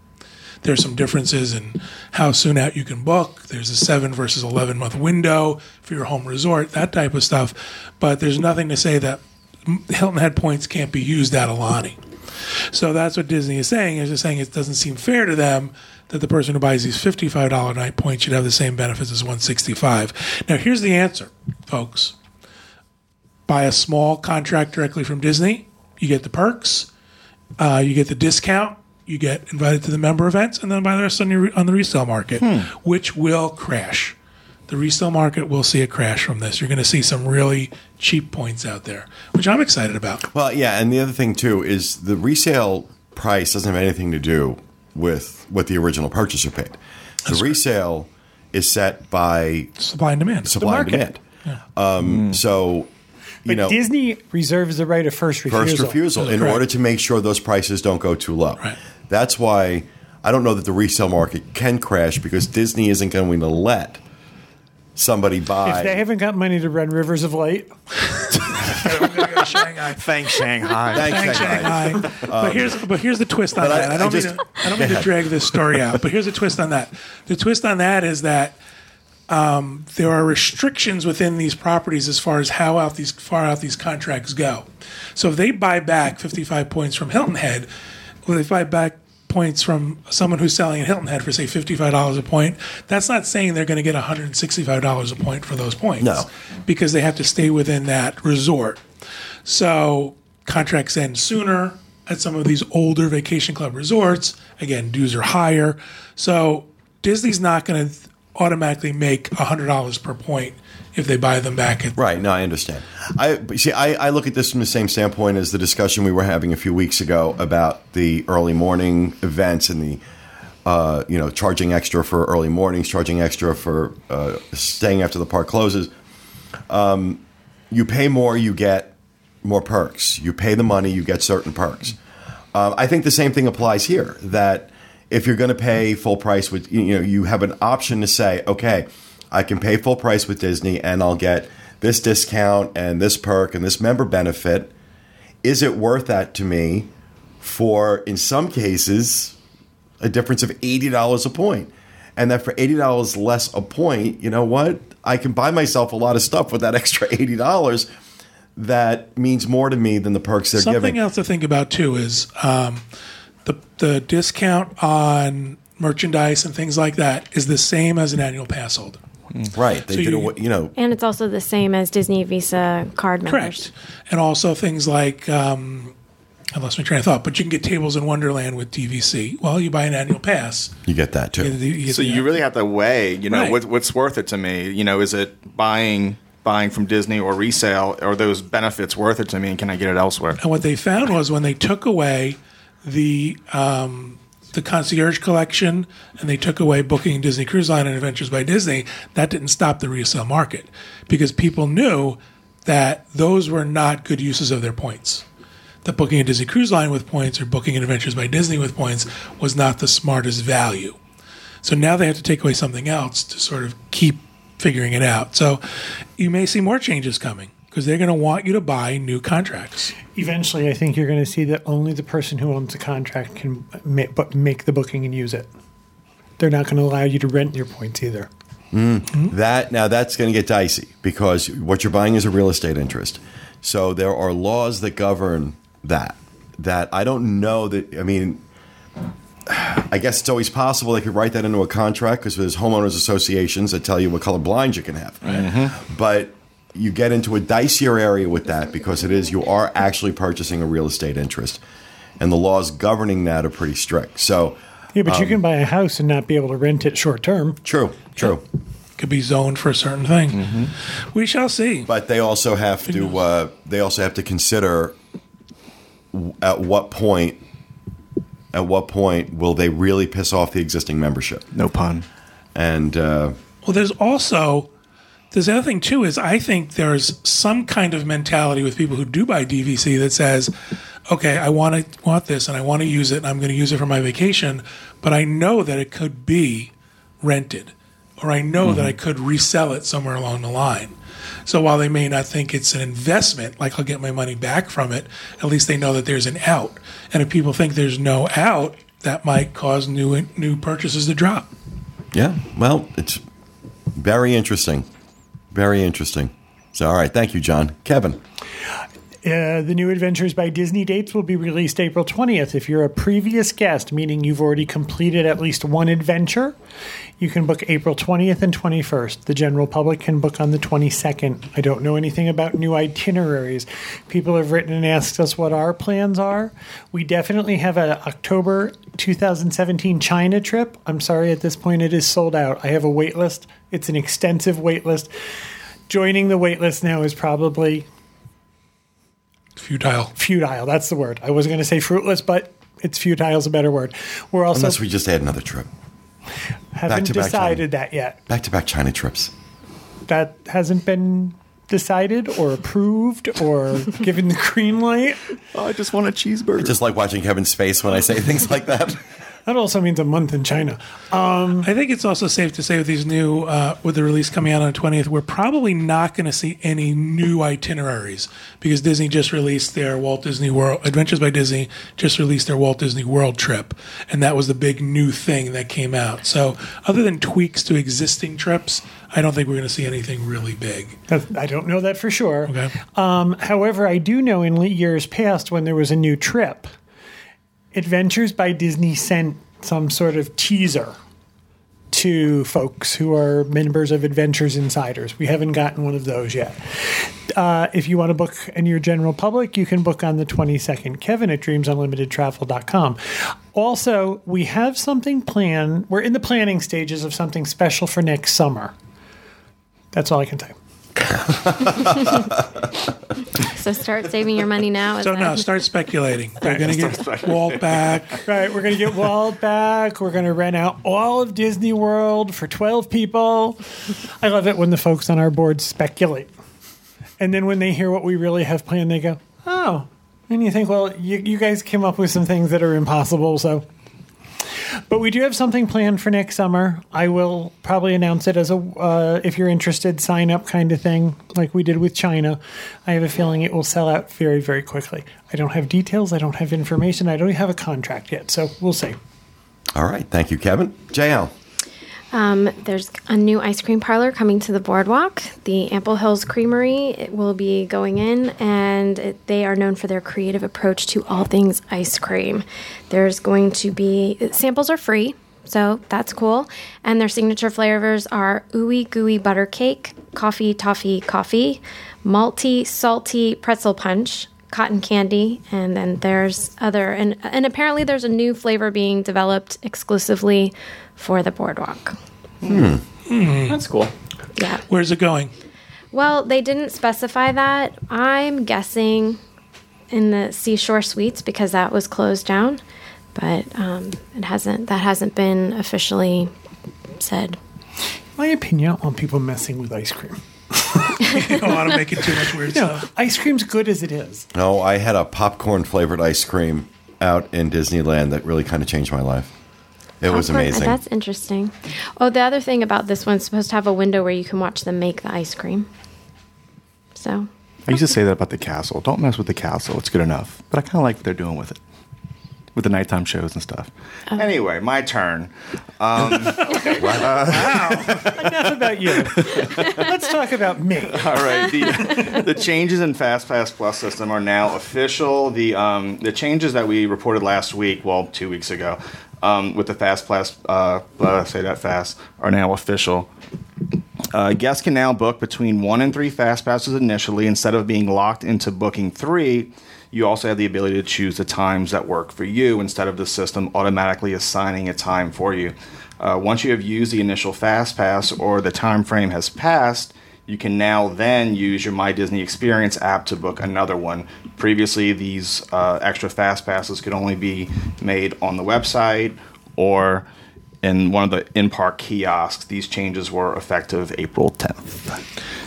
There's some differences in how soon out you can book. There's a seven versus 11 month window for your home resort, that type of stuff. But there's nothing to say that Hilton Head points can't be used at Aulani. So that's what Disney is saying. Is just saying it doesn't seem fair to them that the person who buys these fifty-five dollar night points should have the same benefits as one sixty-five. Now, here's the answer, folks. Buy a small contract directly from Disney. You get the perks. Uh, you get the discount. You get invited to the member events, and then buy the rest on your on the resale market, which will crash. The resale market will see a crash from this. You're going to see some really cheap points out there, which I'm excited about. Well, yeah, and the other thing too is the resale price doesn't have anything to do with what the original purchaser paid. The resale is set by Supply and demand. supply and market. demand. Um, So, you But know, Disney reserves the right of first refusal. first refusal in Correct. order to make sure those prices don't go too low. Right. That's why I don't know that the resale market can crash because Disney isn't going to let somebody buy. If they haven't got money to run Rivers of Light, Shanghai. Thanks, Shanghai. Thanks, Thanks, Shanghai. Shanghai. but here's but here's the twist on but I- that. I, I don't just- mean to, I don't mean to drag this story out, but here's a twist on that. The twist on that is that um, there are restrictions within these properties as far as how out these far out these contracts go. So if they buy back 55 points from Hilton Head, well, they buy back points from someone who's selling at Hilton Head for say $55 a point, that's not saying they're going to get $165 a point for those points. No. Because they have to stay within that resort. So contracts end sooner at some of these older vacation club resorts. Again, dues are higher. So Disney's not going to automatically make $100 per point if they buy them back at Right. No, I understand. I see. I, I look at this from the same standpoint as the discussion we were having a few weeks ago about the early morning events and the, uh, you know, charging extra for early mornings, charging extra for uh, staying after the park closes. Um, you pay more, you get more perks. You pay the money, you get certain perks. Um, I think the same thing applies here. That if you're going to pay full price with, you know, you have an option to say, okay, I can pay full price with Disney and I'll get this discount and this perk and this member benefit. Is it worth that to me for, in some cases, a difference of $80 a point? And that for $80 less a point, you know what? I can buy myself a lot of stuff with that extra $80 that means more to me than the perks they're giving. Something giving. else to think about too is um, the the discount on merchandise and things like that is the same as an annual pass holder. Right. They So did, you- a, you know, And it's also the same as Disney Visa card Correct. members. And also things like um, I lost my train of thought, but you can get tables in Wonderland with DVC. Well, you buy an annual pass. you get that too. You get the- you get So the- you really have to weigh, you know, Right. what, what's worth it to me? You know, is it buying buying from Disney or resale? Are those benefits worth it to me? And can I get it elsewhere? And what they found was when they took away the um, the concierge collection and they took away booking Disney Cruise Line and Adventures by Disney, that didn't stop the resale market because people knew that those were not good uses of their points. That booking a Disney Cruise Line with points or booking Adventures by Disney with points was not the smartest value. So now they have to take away something else to sort of keep figuring it out. So you may see more changes coming because they're going to want you to buy new contracts. eventually, I think you're going to see that only the person who owns the contract can ma- but make the booking and use it. They're not going to allow you to rent your points either. Hmm. Hmm? That now that's going to get dicey because what you're buying is a real estate interest. So there are laws that govern that. That I don't know that. I mean, I guess it's always possible they could write that into a contract because there's homeowners associations that tell you what color blinds you can have. Mm-hmm. But you get into a dicier area with that because it is you are actually purchasing a real estate interest, and the laws governing that are pretty strict. So Yeah, but you Um, can buy a house and not be able to rent it short term. true, true. could be zoned for a certain thing. We shall see. But they also have to. Uh, they also have to consider at what point. At what point will they really piss off the existing membership? No pun. And uh, Well, there's also there's the other thing too is I think there's some kind of mentality with people who do buy DVC that says, okay, I want to want this and I want to use it and I'm going to use it for my vacation, but I know that it could be rented or I know that mm-hmm. I could resell it somewhere along the line. So while they may not think it's an investment, like I'll get my money back from it, at least they know that there's an out. And if people think there's no out, that might cause new new purchases to drop. yeah, well, it's very interesting. Very interesting. So, all right, thank you, John. Kevin. Uh, the new Adventures by Disney dates will be released April 20th. If you're a previous guest, meaning you've already completed at least one adventure, you can book April 20th and 21st. The general public can book on the 22nd. I don't know anything about new itineraries. People have written and asked us what our plans are. We definitely have an October 2017 China trip. I'm sorry, at this point it is sold out. I have a wait list. It's an extensive wait list. Joining the wait list now is probably Futile. futile. That's the word. I was going to say fruitless, but it's futile is a better word. We're also Unless we just add another trip. haven't back-to-back decided that yet. Back to back China trips. That hasn't been decided or approved or given the green light. Oh, I just want a cheeseburger. I just like watching Kevin's face when I say things like that. That also means a month in China. Um, I think it's also safe to say with these new, uh, with the release coming out on the 20th, we're probably not going to see any new itineraries because Disney just released their Walt Disney World, Adventures by Disney just released their Walt Disney World trip. And that was the big new thing that came out. So, other than tweaks to existing trips, I don't think we're going to see anything really big. I don't know that for sure. Okay. Um, however, I do know in years past when there was a new trip, Adventures by Disney sent some sort of teaser to folks who are members of Adventures Insiders. We haven't gotten one of those yet. Uh, if you want to book and you're general public, you can book on the 22nd. Kevin at dreamsunlimitedtravel.com. Also, we have something planned. We're in the planning stages of something special for next summer. That's all I can say. So start saving your money now. is So, that- now start speculating. They're going to get Walt back. Right, we're going to get Walt back. We're going to rent out all of Disney World for 12 people. I love it when the folks on our board speculate. And then when they hear what we really have planned, they go, oh. And you think, well, you, you guys came up with some things that are impossible, so. But we do have something planned for next summer. I will probably announce it as a, uh, if you're interested, sign up kind of thing, like we did with China. I have a feeling it will sell out very, very quickly. I don't have details. I don't have information. I don't have a contract yet, so we'll see. All right. Thank you, Kevin. JL. Um, there's a new ice cream parlor coming to the boardwalk. The Ample Hills Creamery will be going in, and it, they are known for their creative approach to all things ice cream. There's going to be samples are free, so that's cool. And their signature flavors are ooey gooey butter cake, coffee toffee coffee, malty salty pretzel punch, cotton candy, and then there's other and and apparently there's a new flavor being developed exclusively for the boardwalk. That's cool. Yeah. Where's it going? Well, they didn't specify that. I'm guessing in the Seashore Suites because that was closed down, but um, it hasn't. That hasn't been officially said. My opinion, I don't want people messing with ice cream. You don't want to make it too much weird No, stuff. ice cream's good as it is. No, I had a popcorn flavored ice cream out in Disneyland that really kind of changed my life. It was Popcorn- amazing. That's interesting. Oh, the other thing about this one's supposed to have a window where you can watch them make the ice cream. So I used to say that about the castle. Don't mess with the castle. It's good enough. But I kind of like what they're doing with it. With the nighttime shows and stuff. Anyway, my turn. Um, Enough about you. Let's talk about me. All right. The, the changes in FastPass Plus system are now official. The um, the changes that we reported last week, well, two weeks ago, um, with the Fast Pass, uh, say that fast, are now official. Uh, guests can now book between one and three fast passes initially instead of being locked into booking three. You also have the ability to choose the times that work for you instead of the system automatically assigning a time for you. Uh, once you have used the initial fast pass or the time frame has passed, you can now then use your My Disney Experience app to book another one. Previously, these uh, extra fast passes could only be made on the website or in one of the in-park kiosks. These changes were effective April 10th.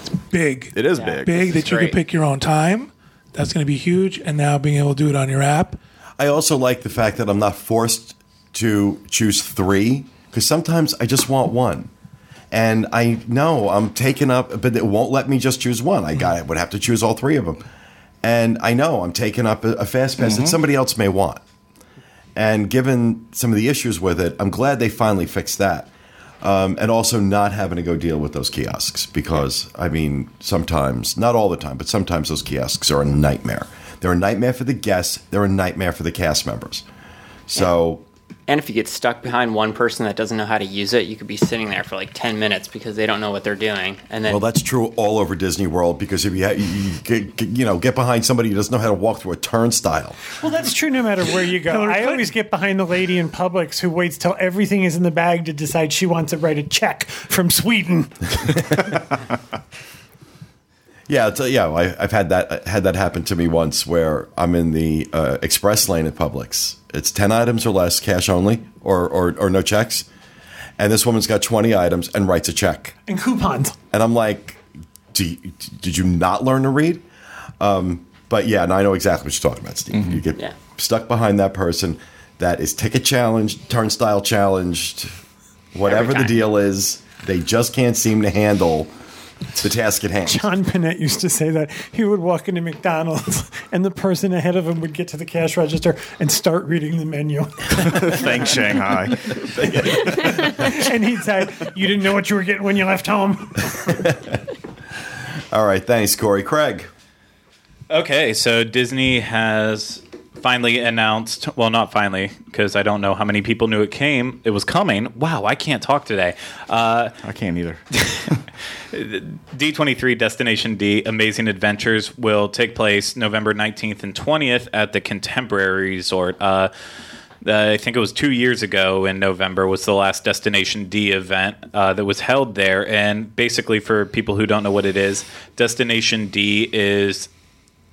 It's Big. It is Yeah. big. Big that you can pick your own time. That's going to be huge. And now being able to do it on your app. I also like the fact that I'm not forced to choose three because sometimes I just want one. And I know I'm taking up, but it won't let me just choose one. I got it. Would have to choose all three of them. And I know I'm taking up a, a fast pass that somebody else may want. And given some of the issues with it, I'm glad they finally fixed that. Um, and also not having to go deal with those kiosks because, I mean, sometimes, not all the time, but sometimes those kiosks are a nightmare. They're a nightmare for the guests, they're a nightmare for the cast members. So, And if you get stuck behind one person that doesn't know how to use it, you could be sitting there for like 10 minutes because they don't know what they're doing. And then well, that's true all over Disney World because if you, ha- you, you, get, get- you know, get behind somebody who doesn't know how to walk through a turnstile, Well, that's true no matter where you go. Hillary I Clinton. always get behind the lady in Publix who waits till everything is in the bag to decide she wants to write a check from Sweden. Yeah, it's, uh, yeah. I, I've had that had that happen to me once, where I'm in the uh, express lane at Publix. It's ten items or less, cash only, or, or or no checks. And this woman's got twenty items and writes a check, And coupons. and I'm like, Do you, "Did you not learn to read?" Um, but yeah, and I know exactly what you're talking about, Steve. You get Yeah. stuck behind that person that is ticket challenged, turnstile challenged, whatever the deal is. They just can't seem to handle the task at hand. John Panette used to say that he would walk into McDonald's and the person ahead of him would get to the cash register and start reading the menu. Thanks, Shanghai. and he'd say, You didn't know what you were getting when you left home. All right, thanks, Corey. Craig. Okay, so Disney has finally announced, well, not finally, because I don't know how many people knew it came. It was coming. Wow, I can't talk today. Uh, I can't either. D23 Destination D Amazing Adventures will take place November 19th and 20th at the Contemporary Resort. Uh, I think it was two years ago in November was the last Destination D event uh, that was held there. And basically, for people who don't know what it is, Destination D is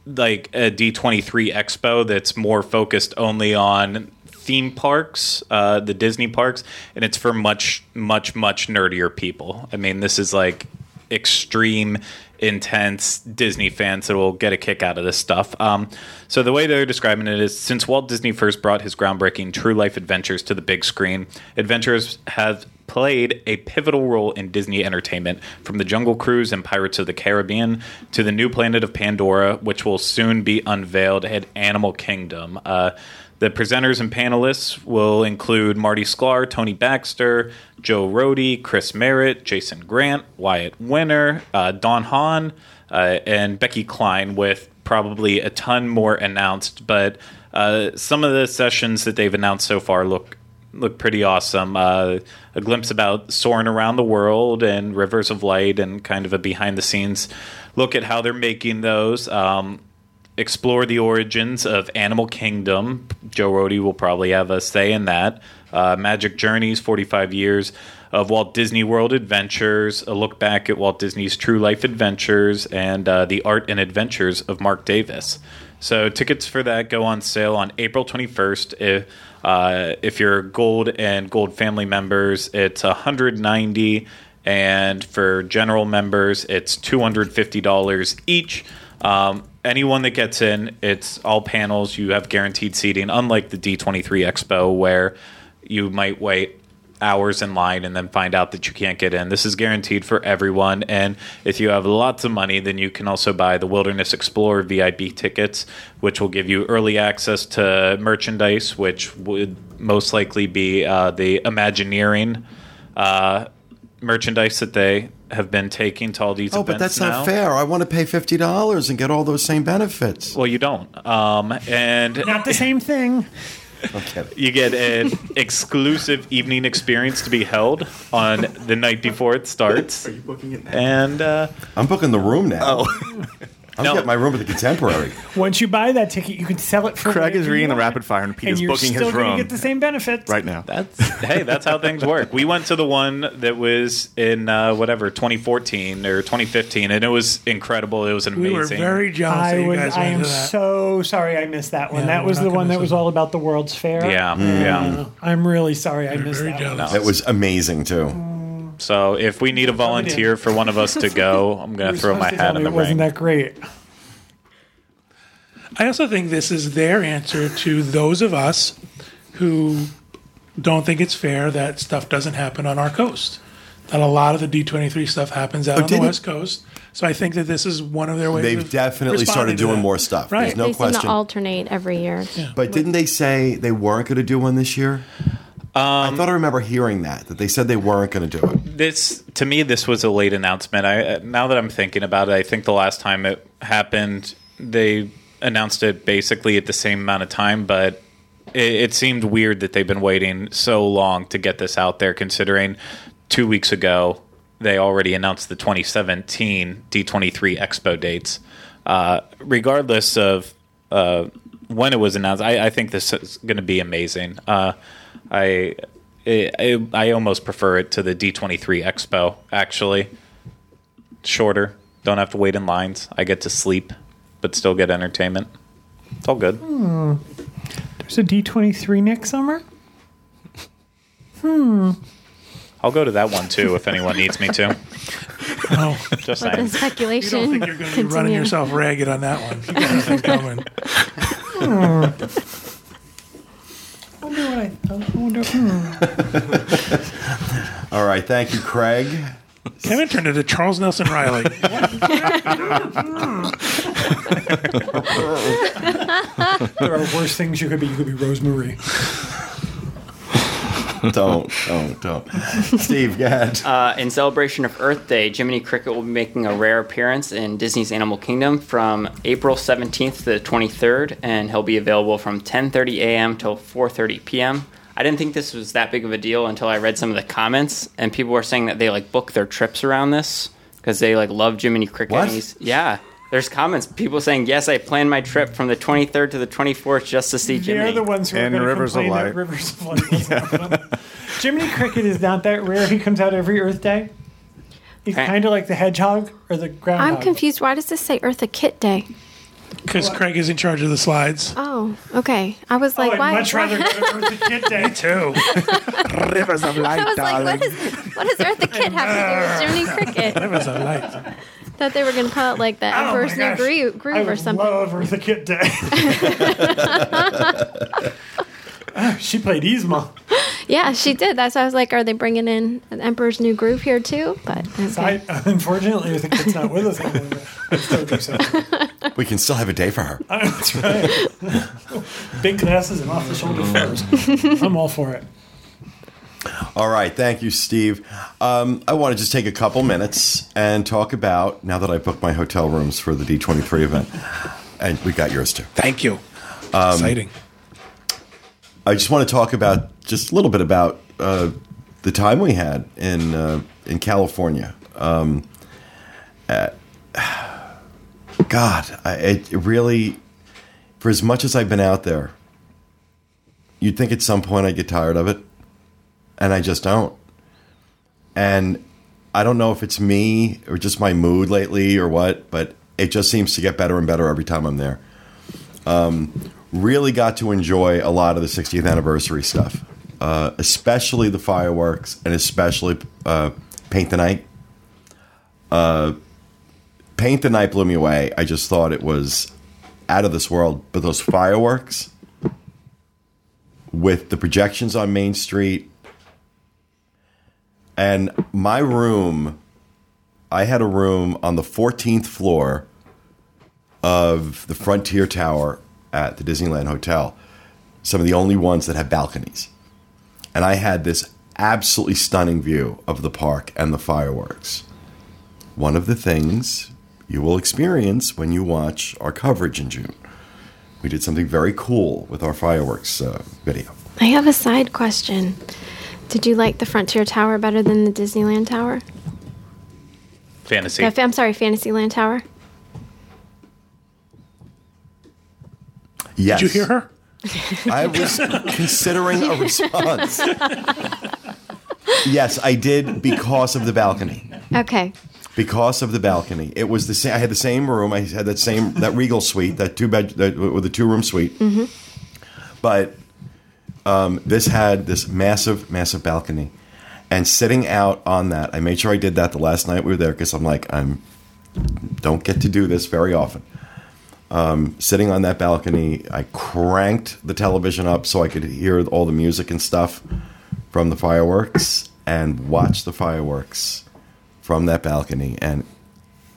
like a D23 expo that's more focused only on theme parks, uh, the Disney parks, and it's for much, much, much nerdier people. I mean, this is like extreme, intense Disney fans that will get a kick out of this stuff. Um, so the way they're describing it is since Walt Disney first brought his groundbreaking true life adventures to the big screen, adventurers have played a pivotal role in Disney entertainment, from the Jungle Cruise and Pirates of the Caribbean to the new planet of Pandora, which will soon be unveiled at Animal Kingdom. Uh, the presenters and panelists will include Marty Sklar, Tony Baxter, Joe Rohde, Chris Merritt, Jason Grandt, Wyatt Winner, uh, Don Hahn, uh, and Becky Cline, with probably a ton more announced. But uh, some of the sessions that they've announced so far look look pretty awesome. Uh, a glimpse about soaring around the world and Rivers of Light, and kind of a behind the scenes look at how they're making those. Um, explore the origins of Animal Kingdom. Joe Rohde will probably have a say in that. Uh, Magic Journeys, 45 years of Walt Disney World Adventures, a look back at Walt Disney's true life adventures, and uh, the art and adventures of Marc Davis. So tickets for that go on sale on April 21st. If, uh, if you're Gold and Gold family members, it's 190 and for general members, it's $250 each. Um, anyone that gets in, it's all panels. You have guaranteed seating, unlike the D23 Expo, where you might wait hours in line and then find out that you can't get in. This is guaranteed for everyone. And if you have lots of money, then you can also buy the Wilderness Explorer VIP tickets, which will give you early access to merchandise, which would most likely be uh, the Imagineering uh, merchandise that they have been taking to all these Oh, events but that's now. not fair. I want to pay fifty dollars and get all those same benefits. Well, you don't. Um, and Not the same thing. I'm you get an exclusive evening experience to be held on the night before it starts. Are you booking it now? And uh, I'm booking the room now. Oh, I'm No. getting my room at the Contemporary. Once you buy that ticket, you can sell it for Craig is reading the rapid fire, and Pete and is you're booking still his gonna room get the same benefits. right now. that's hey, that's how things work. We went to the one that was in uh, whatever 2014 or 2015, and it was incredible. It was amazing. We were amazing. very jealous that I you was. guys I went am to that. so sorry I missed that one. Yeah, that was the one that was all about the World's Fair. yeah, yeah. Uh, I'm really sorry I missed very that jealous. one. It was amazing too. So if we need a volunteer for one of us to go, I'm gonna throw my hat in the it wasn't that great. I also think this is their answer to those of us who don't think it's fair that stuff doesn't happen on our coast. That a lot of the D23 stuff happens out oh, on the didn't- West Coast. So I think that this is one of their ways. They've of definitely started doing that. more stuff. Right. There's no they seem question. to alternate every year. But didn't they say they weren't going to do one this year? I thought I remember hearing that that they said they weren't going to do it. This to me, this was a late announcement. I now that I'm thinking about it, I think the last time it happened, they announced it basically at the same amount of time, but it, it seemed weird that they've been waiting so long to get this out there. Considering two weeks ago they already announced the 2017 D23 Expo dates. Uh, regardless of uh, when it was announced, I, I think this is going to be amazing. Uh, I, I I almost prefer it to the D23 Expo. Actually, shorter. Don't have to wait in lines. I get to sleep, but still get entertainment. It's all good. There's a D23 next summer. Hmm. I'll go to that one too if anyone needs me to. Oh, Just Let the saying. you speculation don't think you're going to be running continue. yourself ragged on that one? You got nothing coming. I wonder what I, I wonder. hmm. All right, thank you, Craig. Kevin turned into Charles Nelson Reilly. There are worse things you could be. You could be Rosemary. Don't, don't, don't. Steve, go ahead. Uh, in celebration of Earth Day, Jiminy Cricket will be making a rare appearance in Disney's Animal Kingdom from April 17th to the 23rd, and he'll be available from 10:30 a.m. till 4:30 p.m. I didn't think this was that big of a deal until I read some of the comments, and people were saying that they like book their trips around this because they like love Jiminy Cricket. What? Yeah, there's comments. People saying, "Yes, I planned my trip from the 23rd to the 24th just to see Jiminy." They're the ones who And going to Rivers of Light. Rivers of Light doesn't. Jiminy Cricket is not that rare. He comes out every Earth Day. He's Okay. kind of like the hedgehog or the groundhog. I'm confused. Why does this say Earth Eartha Kitt Day? Because Craig is in charge of the slides. Oh, okay. I was Oh, like, I'd why? much rather go to Eartha Kitt Day. Too. Rivers of light, I was like, what, is, what does Eartha Kitt have to do with Jiminy Cricket? That was a light. Thought they were going to call it like the Oh Emperor's New gosh. Groove, I groove or would something. love Eartha Kitt Day. She played Yzma. Yeah, she did. That's why I was like, are they bringing in an Emperor's New Groove here too? But okay. I, unfortunately, Eartha Kitt's not with us anymore. I still do so. We can still have a day for her. That's right. Big glasses and off the shoulder furs. I'm all for it. All right, thank you, Steve. Um, I want to just take a couple minutes and talk about now that I booked my hotel rooms for the D23 event, and we got yours too. Thank you. Um, Exciting. I just want to talk about just a little bit about uh, the time we had in uh, in California. Um, uh, God, I, it really, for as much as I've been out there, you'd think at some point I'd get tired of it, and I just don't. And I don't know if it's me or just my mood lately or what, but it just seems to get better and better every time I'm there really got to enjoy a lot of the 60th anniversary stuff, uh, especially the fireworks and especially uh, Paint the Night. Uh, Paint the Night blew me away. I just thought it was out of this world. But those fireworks with the projections on Main Street and my room, I had a room on the 14th floor of the Frontier Tower at the Disneyland Hotel, some of the only ones that have balconies. And I had this absolutely stunning view of the park and the fireworks. One of the things you will experience when you watch our coverage in June. We did something very cool with our fireworks uh, video. I have a side question. Did you like the Frontier Tower better than the Disneyland Tower? Fantasy. I'm sorry, Fantasyland Tower. Yes. Did you hear her? I was considering a response. yes, I did because of the balcony. Okay. because of the balcony. It was the same. I had the same room. I had that same that Regal suite, that two bed that, with a two room suite. Mm-hmm. But um, this had this massive, massive balcony, and sitting out on that, I made sure I did that the last night we were there because I'm like I'm don't get to do this very often. Um, sitting on that balcony, I cranked the television up so I could hear all the music and stuff from the fireworks and watch the fireworks from that balcony. And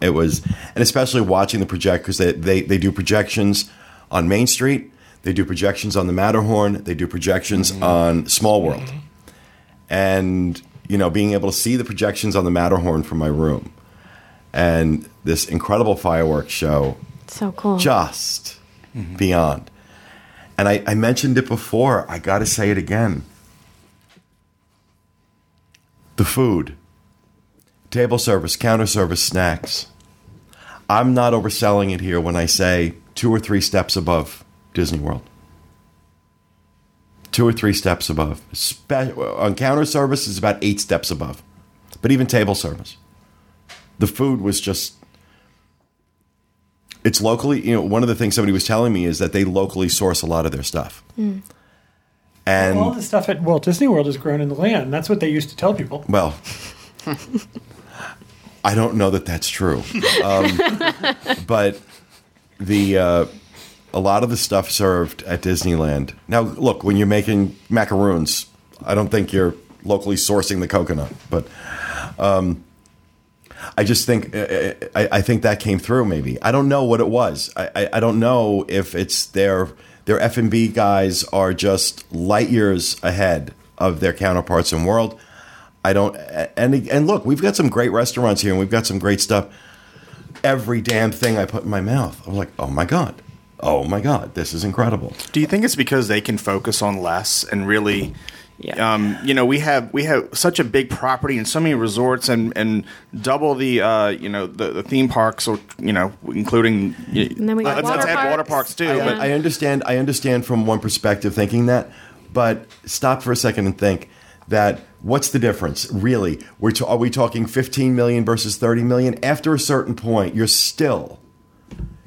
it was and especially watching the project because they, they, they do projections on main street They do projections on the Matterhorn. They do projections mm-hmm. on Small World, and you know, being able to see the projections on the Matterhorn from my room, and this incredible fireworks show So cool. just mm-hmm. beyond. And I, I mentioned it before. I got to say it again. The food, table service, counter service, snacks. I'm not overselling it here when I say two or three steps above Disney World. Two or three steps above. Spe- on counter service is about eight steps above. But even table service. The food was just it's locally you know one of the things somebody was telling me is that they locally source a lot of their stuff and All the stuff at Walt Disney World is grown in the land. That's what they used to tell people. well i don't know that that's true um, but the uh, a lot of the stuff served at disneyland now look when you're making macaroons i don't think you're locally sourcing the coconut but um, I just think I, I I think that came through. Maybe I don't know what it was. I, I, I don't know if it's their their F and B guys are just light years ahead of their counterparts in world. I don't. And and look, we've got some great restaurants here, and we've got some great stuff. Every damn thing I put in my mouth, I'm like, oh my god, oh my god, this is incredible. Do you think it's because they can focus on less and really? Yeah. Um, you know, we have we have such a big property and so many resorts and, and double the uh, you know the, the theme parks or you know including And then we got let's, water let's add water parks. parks too. Yeah. But I understand. I understand from one perspective thinking that, but stop for a second and think that what's the difference really? We're t- are we talking 15 million versus 30 million? After a certain point, you're still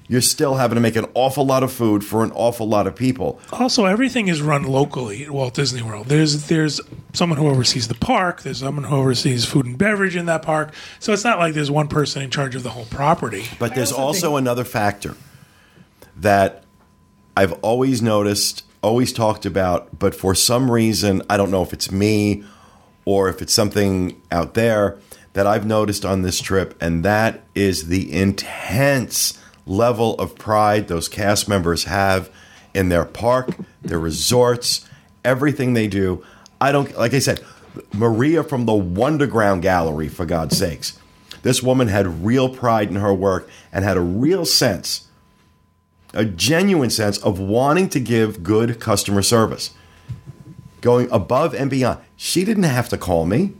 you're still having to make an awful lot of food for an awful lot of people. Also, everything is run locally at Walt Disney World. There's there's someone who oversees the park. There's someone who oversees food and beverage in that park. So it's not like there's one person in charge of the whole property. But there's also also think- another factor that I've always noticed, always talked about, but for some reason, I don't know if it's me or if it's something out there that I've noticed on this trip, and that is the intense level of pride those cast members have in their park, their resorts, everything they do. I don't, like I said, Maria from the Wonderground Gallery, for God's sakes. This woman had real pride in her work and had a real sense, a genuine sense of wanting to give good customer service, going above and beyond. She didn't have to call me.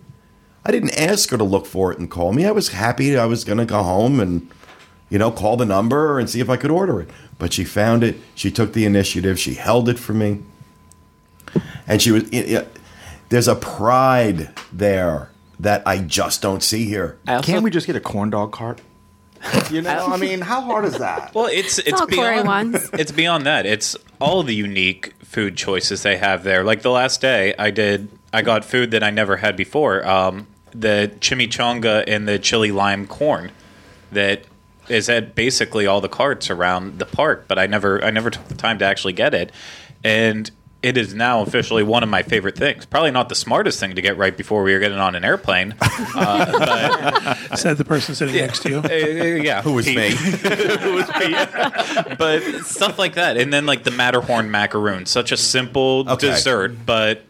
I didn't ask her to look for it and call me. I was happy I was going to go home and, you know, call the number and see if I could order it. But she found it. She took the initiative. She held it for me. And she was, it, it- there's a pride there that I just don't see here. Also, can't we just get a corn dog cart? You know, I mean, how hard is that? Well, it's it's all Corey beyond wants. it's beyond that. It's all the unique food choices they have there. Like the last day, I did I got food that I never had before. Um, the chimichanga and the chili lime corn that is at basically all the carts around the park, but I never I never took the time to actually get it, and it is now officially one of my favorite things. Probably not the smartest thing to get right before we were getting on an airplane. Said the person sitting next to you. Uh, yeah, Who was Pete. me? but stuff like that, and then like the Matterhorn macaroon, such a simple Okay. dessert, but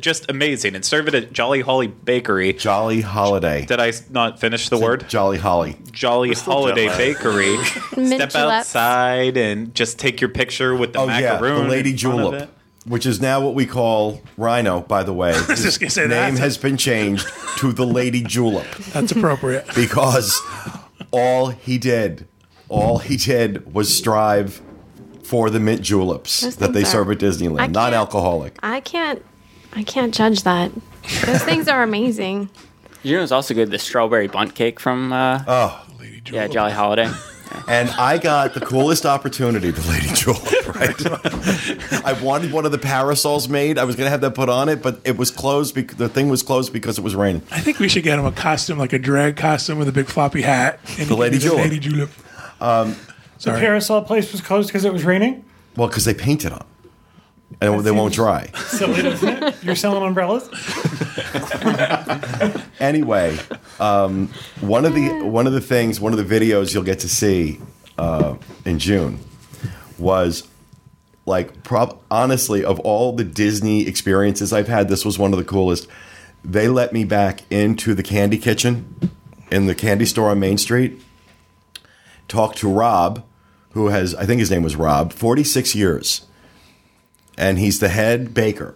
just amazing. And serve it at Jolly Holly Bakery. Jolly Holiday. Did I not finish the word? Jolly Holly. Jolly Holiday Bakery. Step juleps. outside and just take your picture with the Oh yeah, macaroon. the Lady in front of Julep, which is now what we call Rhino. By the way, his just gonna say name that. has been changed to the Lady Julep That's appropriate. because all he did, all he did was strive for the mint juleps Those that they things serve at Disneyland, can't- non-alcoholic. I can't. I can't judge that. Those things are amazing. you know, it's also good. The strawberry bundt cake from uh, Oh, Lady yeah Jolly Holiday. and I got the coolest opportunity, the Lady Julep. Right, I wanted one of the parasols made. I was going to have that put on it, but it was closed. Because the thing was closed because it was raining. I think we should get him a costume, like a drag costume with a big floppy hat. And The Lady he can Julep. Lady Julep. The parasol place was closed because it was raining. Well, because they painted on, and they won't dry. Silly, doesn't it? You're selling umbrellas. anyway, um, one of the one of the things, one of the videos you'll get to see uh, in June was like prob honestly of all the Disney experiences I've had, this was one of the coolest. They let me back into the candy kitchen in the candy store on Main Street. Talk to Rob, who has I think his name was Rob, 46 years. And he's the head baker.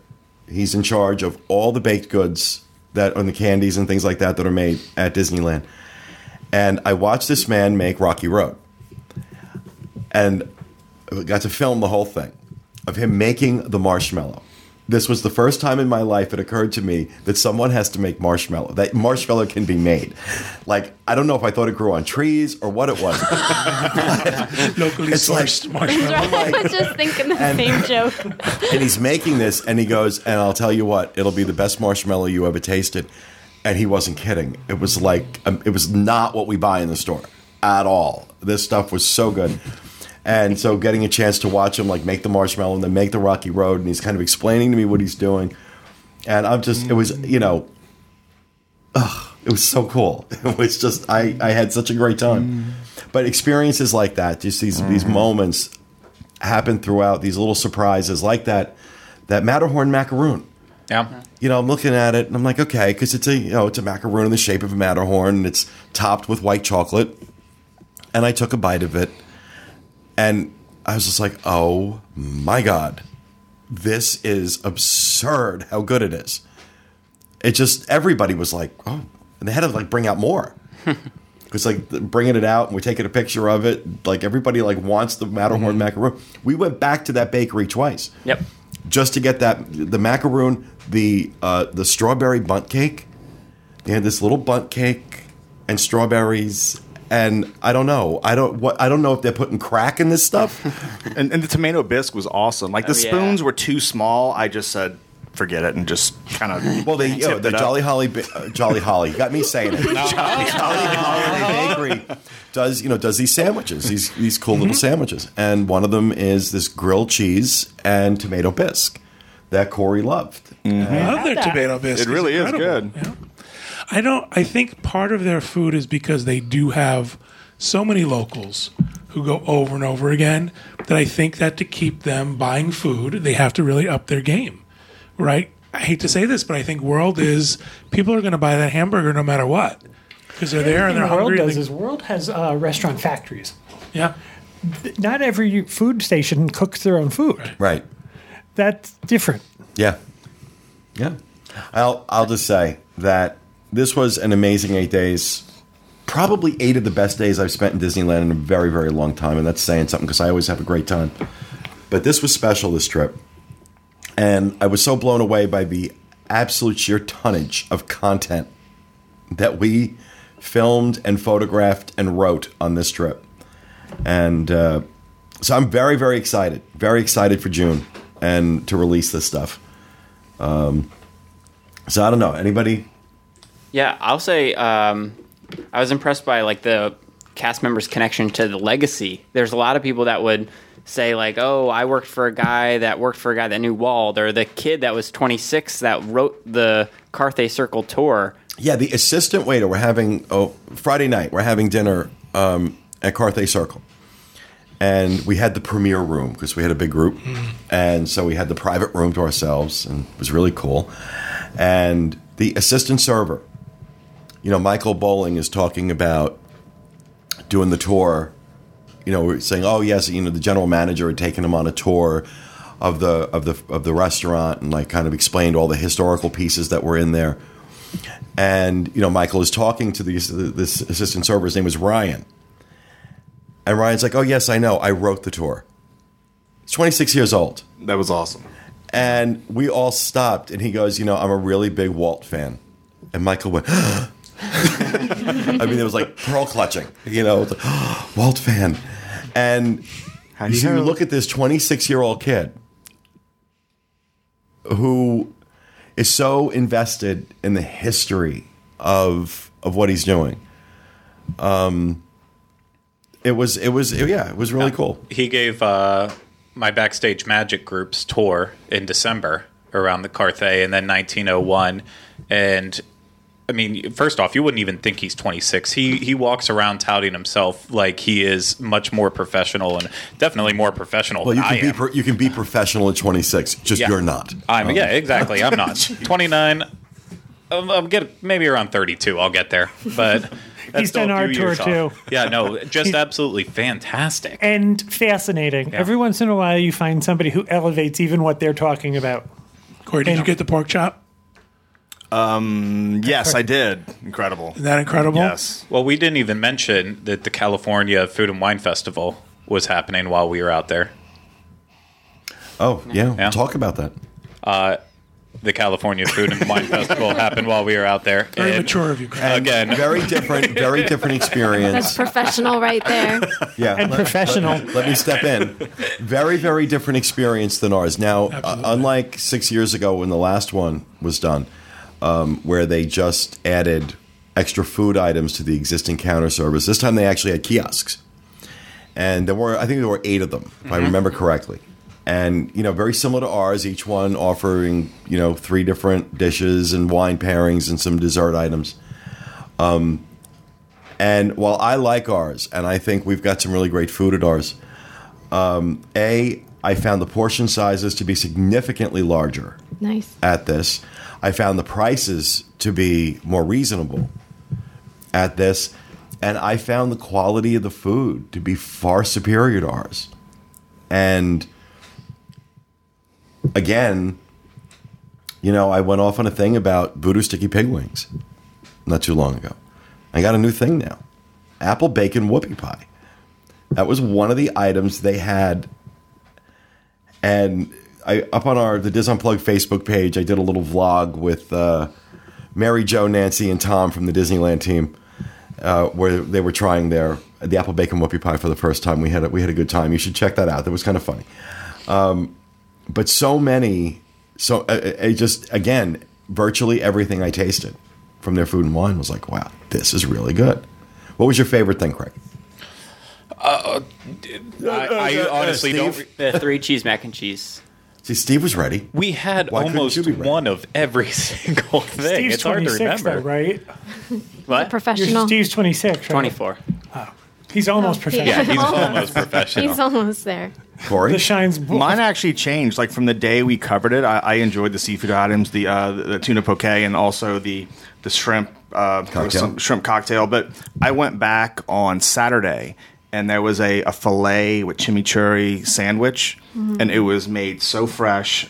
He's in charge of all the baked goods that and the candies and things like that that are made at Disneyland. And I watched this man make Rocky Road. And got to film the whole thing of him making the marshmallow. This was the first time in my life it occurred to me that someone has to make marshmallow. That marshmallow can be made. Like I don't know if I thought it grew on trees or what it was. Locally It's like- sourced marshmallow. I was just thinking the same joke. and he's making this and he goes and i'll tell you what it'll be the best marshmallow you ever tasted and he wasn't kidding it was like um, it was not what we buy in the store at all this stuff was so good and so getting a chance to watch him like make the marshmallow and then make the rocky road and he's kind of explaining to me what he's doing and i'm just it was you know ugh, it was so cool it was just i i had such a great time mm. but experiences like that just these these mm-hmm. moments happen throughout these little surprises like that that Matterhorn macaroon. Yeah. You know, I'm looking at it and I'm like, okay, because it's a you know it's a macaroon in the shape of a Matterhorn and it's topped with white chocolate. And I took a bite of it, and I was just like, oh my god, this is absurd! How good it is! It just everybody was like, oh, and they had to like bring out more. It's like bringing it out and we're taking a picture of it. Like everybody like wants the Matterhorn macaroon. We went back to that bakery twice Yep. just to get that the macaroon, the uh, the strawberry bundt cake. They had this little bundt cake and strawberries, and I don't know. I don't what I don't know if they're putting crack in this stuff. And, and the tomato bisque was awesome. Like the Oh, yeah. spoons were too small. I just said, forget it, and just kind of. Well, they you know, the Jolly Holly uh, Jolly Holly got me saying it. Jolly Holly Bakery does you know does these sandwiches these these cool little sandwiches, and one of them is this grilled cheese and tomato bisque that Corey loved. I love their tomato biscuits. It really is Incredible. good. Yeah. I don't. I think part of their food is because they do have so many locals who go over and over again that I think that to keep them buying food, they have to really up their game, right? I hate to say this, but I think World is people are going to buy that hamburger no matter what because they're there and they're the world hungry. and does is World has uh, restaurant factories. yeah, Not every food station cooks their own food. Right. That's different. Yeah. Yeah. I'll I'll just say that this was an amazing eight days. Probably eight of the best days I've spent in Disneyland in a very, very long time, and that's saying something because I always have a great time. But this was special this trip. And I was so blown away by the absolute sheer tonnage of content that we filmed and photographed and wrote on this trip. And uh, so I'm very, very excited, very excited for June and to release this stuff. Um, so I don't know. Anybody? Yeah, I'll say um, I was impressed by like the cast members' connection to the legacy. There's a lot of people that would say like, "Oh, I worked for a guy that worked for a guy that knew Walt," or the kid that was 26 that wrote the Carthay Circle tour. Yeah, the assistant waiter. We're having oh Friday night. We're having dinner um, at Carthay Circle, and we had the premiere room because we had a big group, and so we had the private room to ourselves, and it was really cool. And the assistant server, you know, Michael Bowling is talking about doing the tour. You know, we're saying, oh yes, you know, the general manager had taken him on a tour of the of the of the restaurant and like kind of explained all the historical pieces that were in there. And you know, Michael is talking to these this assistant server. His name was Ryan, and Ryan's like, "Oh yes, I know. I wrote the tour. He's 26 years old." That was awesome. And we all stopped, and he goes, "You know, I'm a really big Walt fan." And Michael went, I mean, it was like pearl clutching, you know, it's like, Walt fan. And How you, see, you look at this 26 year old kid who is so invested in the history of of what he's doing. Um, it was it was yeah, it was really cool. He gave uh, my backstage magic group's tour in December around the Carthay, and then 1901, and I mean, first off, you wouldn't even think he's 26. He he walks around touting himself like he is much more professional and definitely more professional Well, you than can I be am. pro- you can be professional at 26. Just Yeah. you're not. I'm Um, yeah, exactly. I'm not 29. I'm, I'm get maybe around 32. I'll get there, but that's He's still done our tour, off. too. Yeah, no, just absolutely fantastic. and fascinating. Yeah. Every once in a while, you find somebody who elevates even what they're talking about. Corey, did you get the pork chop? Yes, I did. Incredible. Is that incredible? Yes. Well, we didn't even mention that the California Food and Wine Festival was happening while we were out there. Oh yeah, Yeah. Talk about that. The California Food and Wine Festival happened while we were out there. Very And mature of you, Craig. Again, Very different. Very different experience. That's professional right there. Yeah, And let- professional. Let, let me step in. Very, very different experience than ours. Now, uh, Absolutely. unlike six years ago when the last one was done, um, where they just added extra food items to the existing counter service, this time they actually had kiosks, and there were I think there were eight of them, if I remember correctly. And you know, very similar to ours, each one offering you know three different dishes and wine pairings and some dessert items. And while I like ours, and I think we've got some really great food at ours, um, A, I found the portion sizes to be significantly larger Nice. at this. I found the prices to be more reasonable at this. And I found the quality of the food to be far superior to ours. And again, you know, I went off on a thing about voodoo sticky pig wings not too long ago. I got a new thing now apple bacon whoopie pie. That was one of the items they had. And I up on our the Dis Unplugged Facebook page, I did a little vlog with uh, Mary Jo, Nancy, and Tom from the Disneyland team, uh, where they were trying their the apple bacon whoopie pie for the first time. We had a, we had a good time. You should check that out. That was kind of funny. Um, but so many, so uh, I just again, virtually everything I tasted from their food and wine was like, wow, this is really good. What was your favorite thing, Craig? I, I honestly Steve? don't. The three cheese mac and cheese. See, Steve was ready. We had Why almost you be ready? one of every single thing. Steve's it's hard to 26, remember. though, right? What? You're, Professional. Steve's 26, right? 24. He's almost Oh, professional. Yeah, he's almost professional. He's almost there. Corey? The shines. Mine actually changed. Like from the day we covered it, I, I enjoyed the seafood items, the uh, the, the tuna poke, and also the the shrimp uh, Cocktail. some shrimp cocktail. But I went back on Saturday, and there was a, a fillet with chimichurri sandwich, mm-hmm. and it was made so fresh.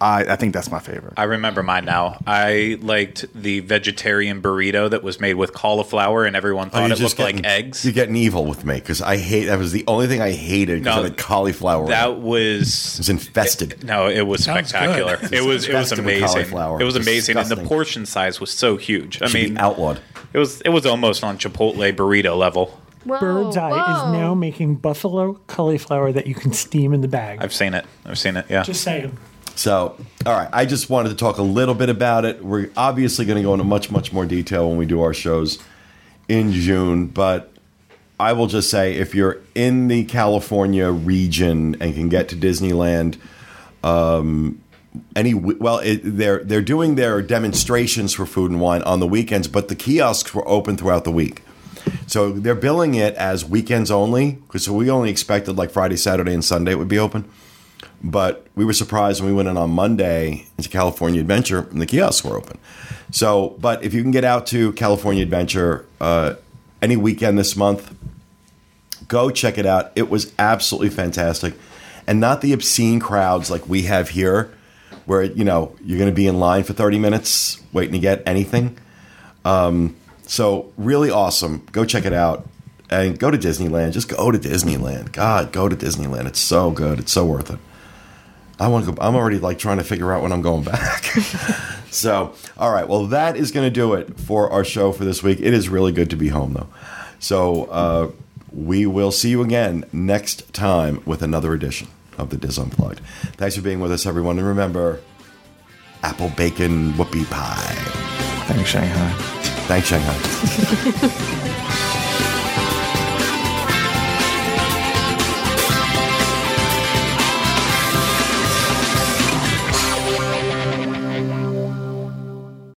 I, I think that's my favorite. I remember mine now. I liked the vegetarian burrito that was made with cauliflower, and everyone Oh, thought you're it just looked like eggs. You're getting evil with me because I hate that was the only thing I hated because No, of the cauliflower. That it was was infested. no, it was Sounds spectacular. good. It was it was amazing. It was amazing, and the portion size was so huge. I Should mean, outlawed. it was it was almost on Chipotle burrito level. Whoa, Bird's Eye whoa. is now making buffalo cauliflower that you can steam in the bag. I've seen it. I've seen it. Yeah. Just saying. So, all right, I just wanted to talk a little bit about it. We're obviously going to go into much, much more detail when we do our shows in June, but I will just say if you're in the California region and can get to Disneyland, um, any well, it, they're they're doing their demonstrations for food and wine on the weekends, but the kiosks were open throughout the week. So they're billing it as weekends only because so we only expected like Friday, Saturday, and Sunday it would be open. But we were surprised when we went in on Monday into California Adventure and the kiosks were open. So, but if you can get out to California Adventure uh, any weekend this month, go check it out. It was absolutely fantastic. And not the obscene crowds like we have here, where, you know, you're going to be in line for 30 minutes waiting to get anything. Um, so, really awesome. Go check it out. And go to Disneyland. Just go to Disneyland. God, go to Disneyland. It's so good. It's so worth it. I want to go. I'm already like trying to figure out when I'm going back. so, all right. Well, that is going to do it for our show for this week. It is really good to be home, though. So, uh, we will see you again next time with another edition of the Dis Unplugged. Thanks for being with us, everyone. And remember, apple bacon whoopie pie. Thanks, Shanghai. Thanks, Shanghai.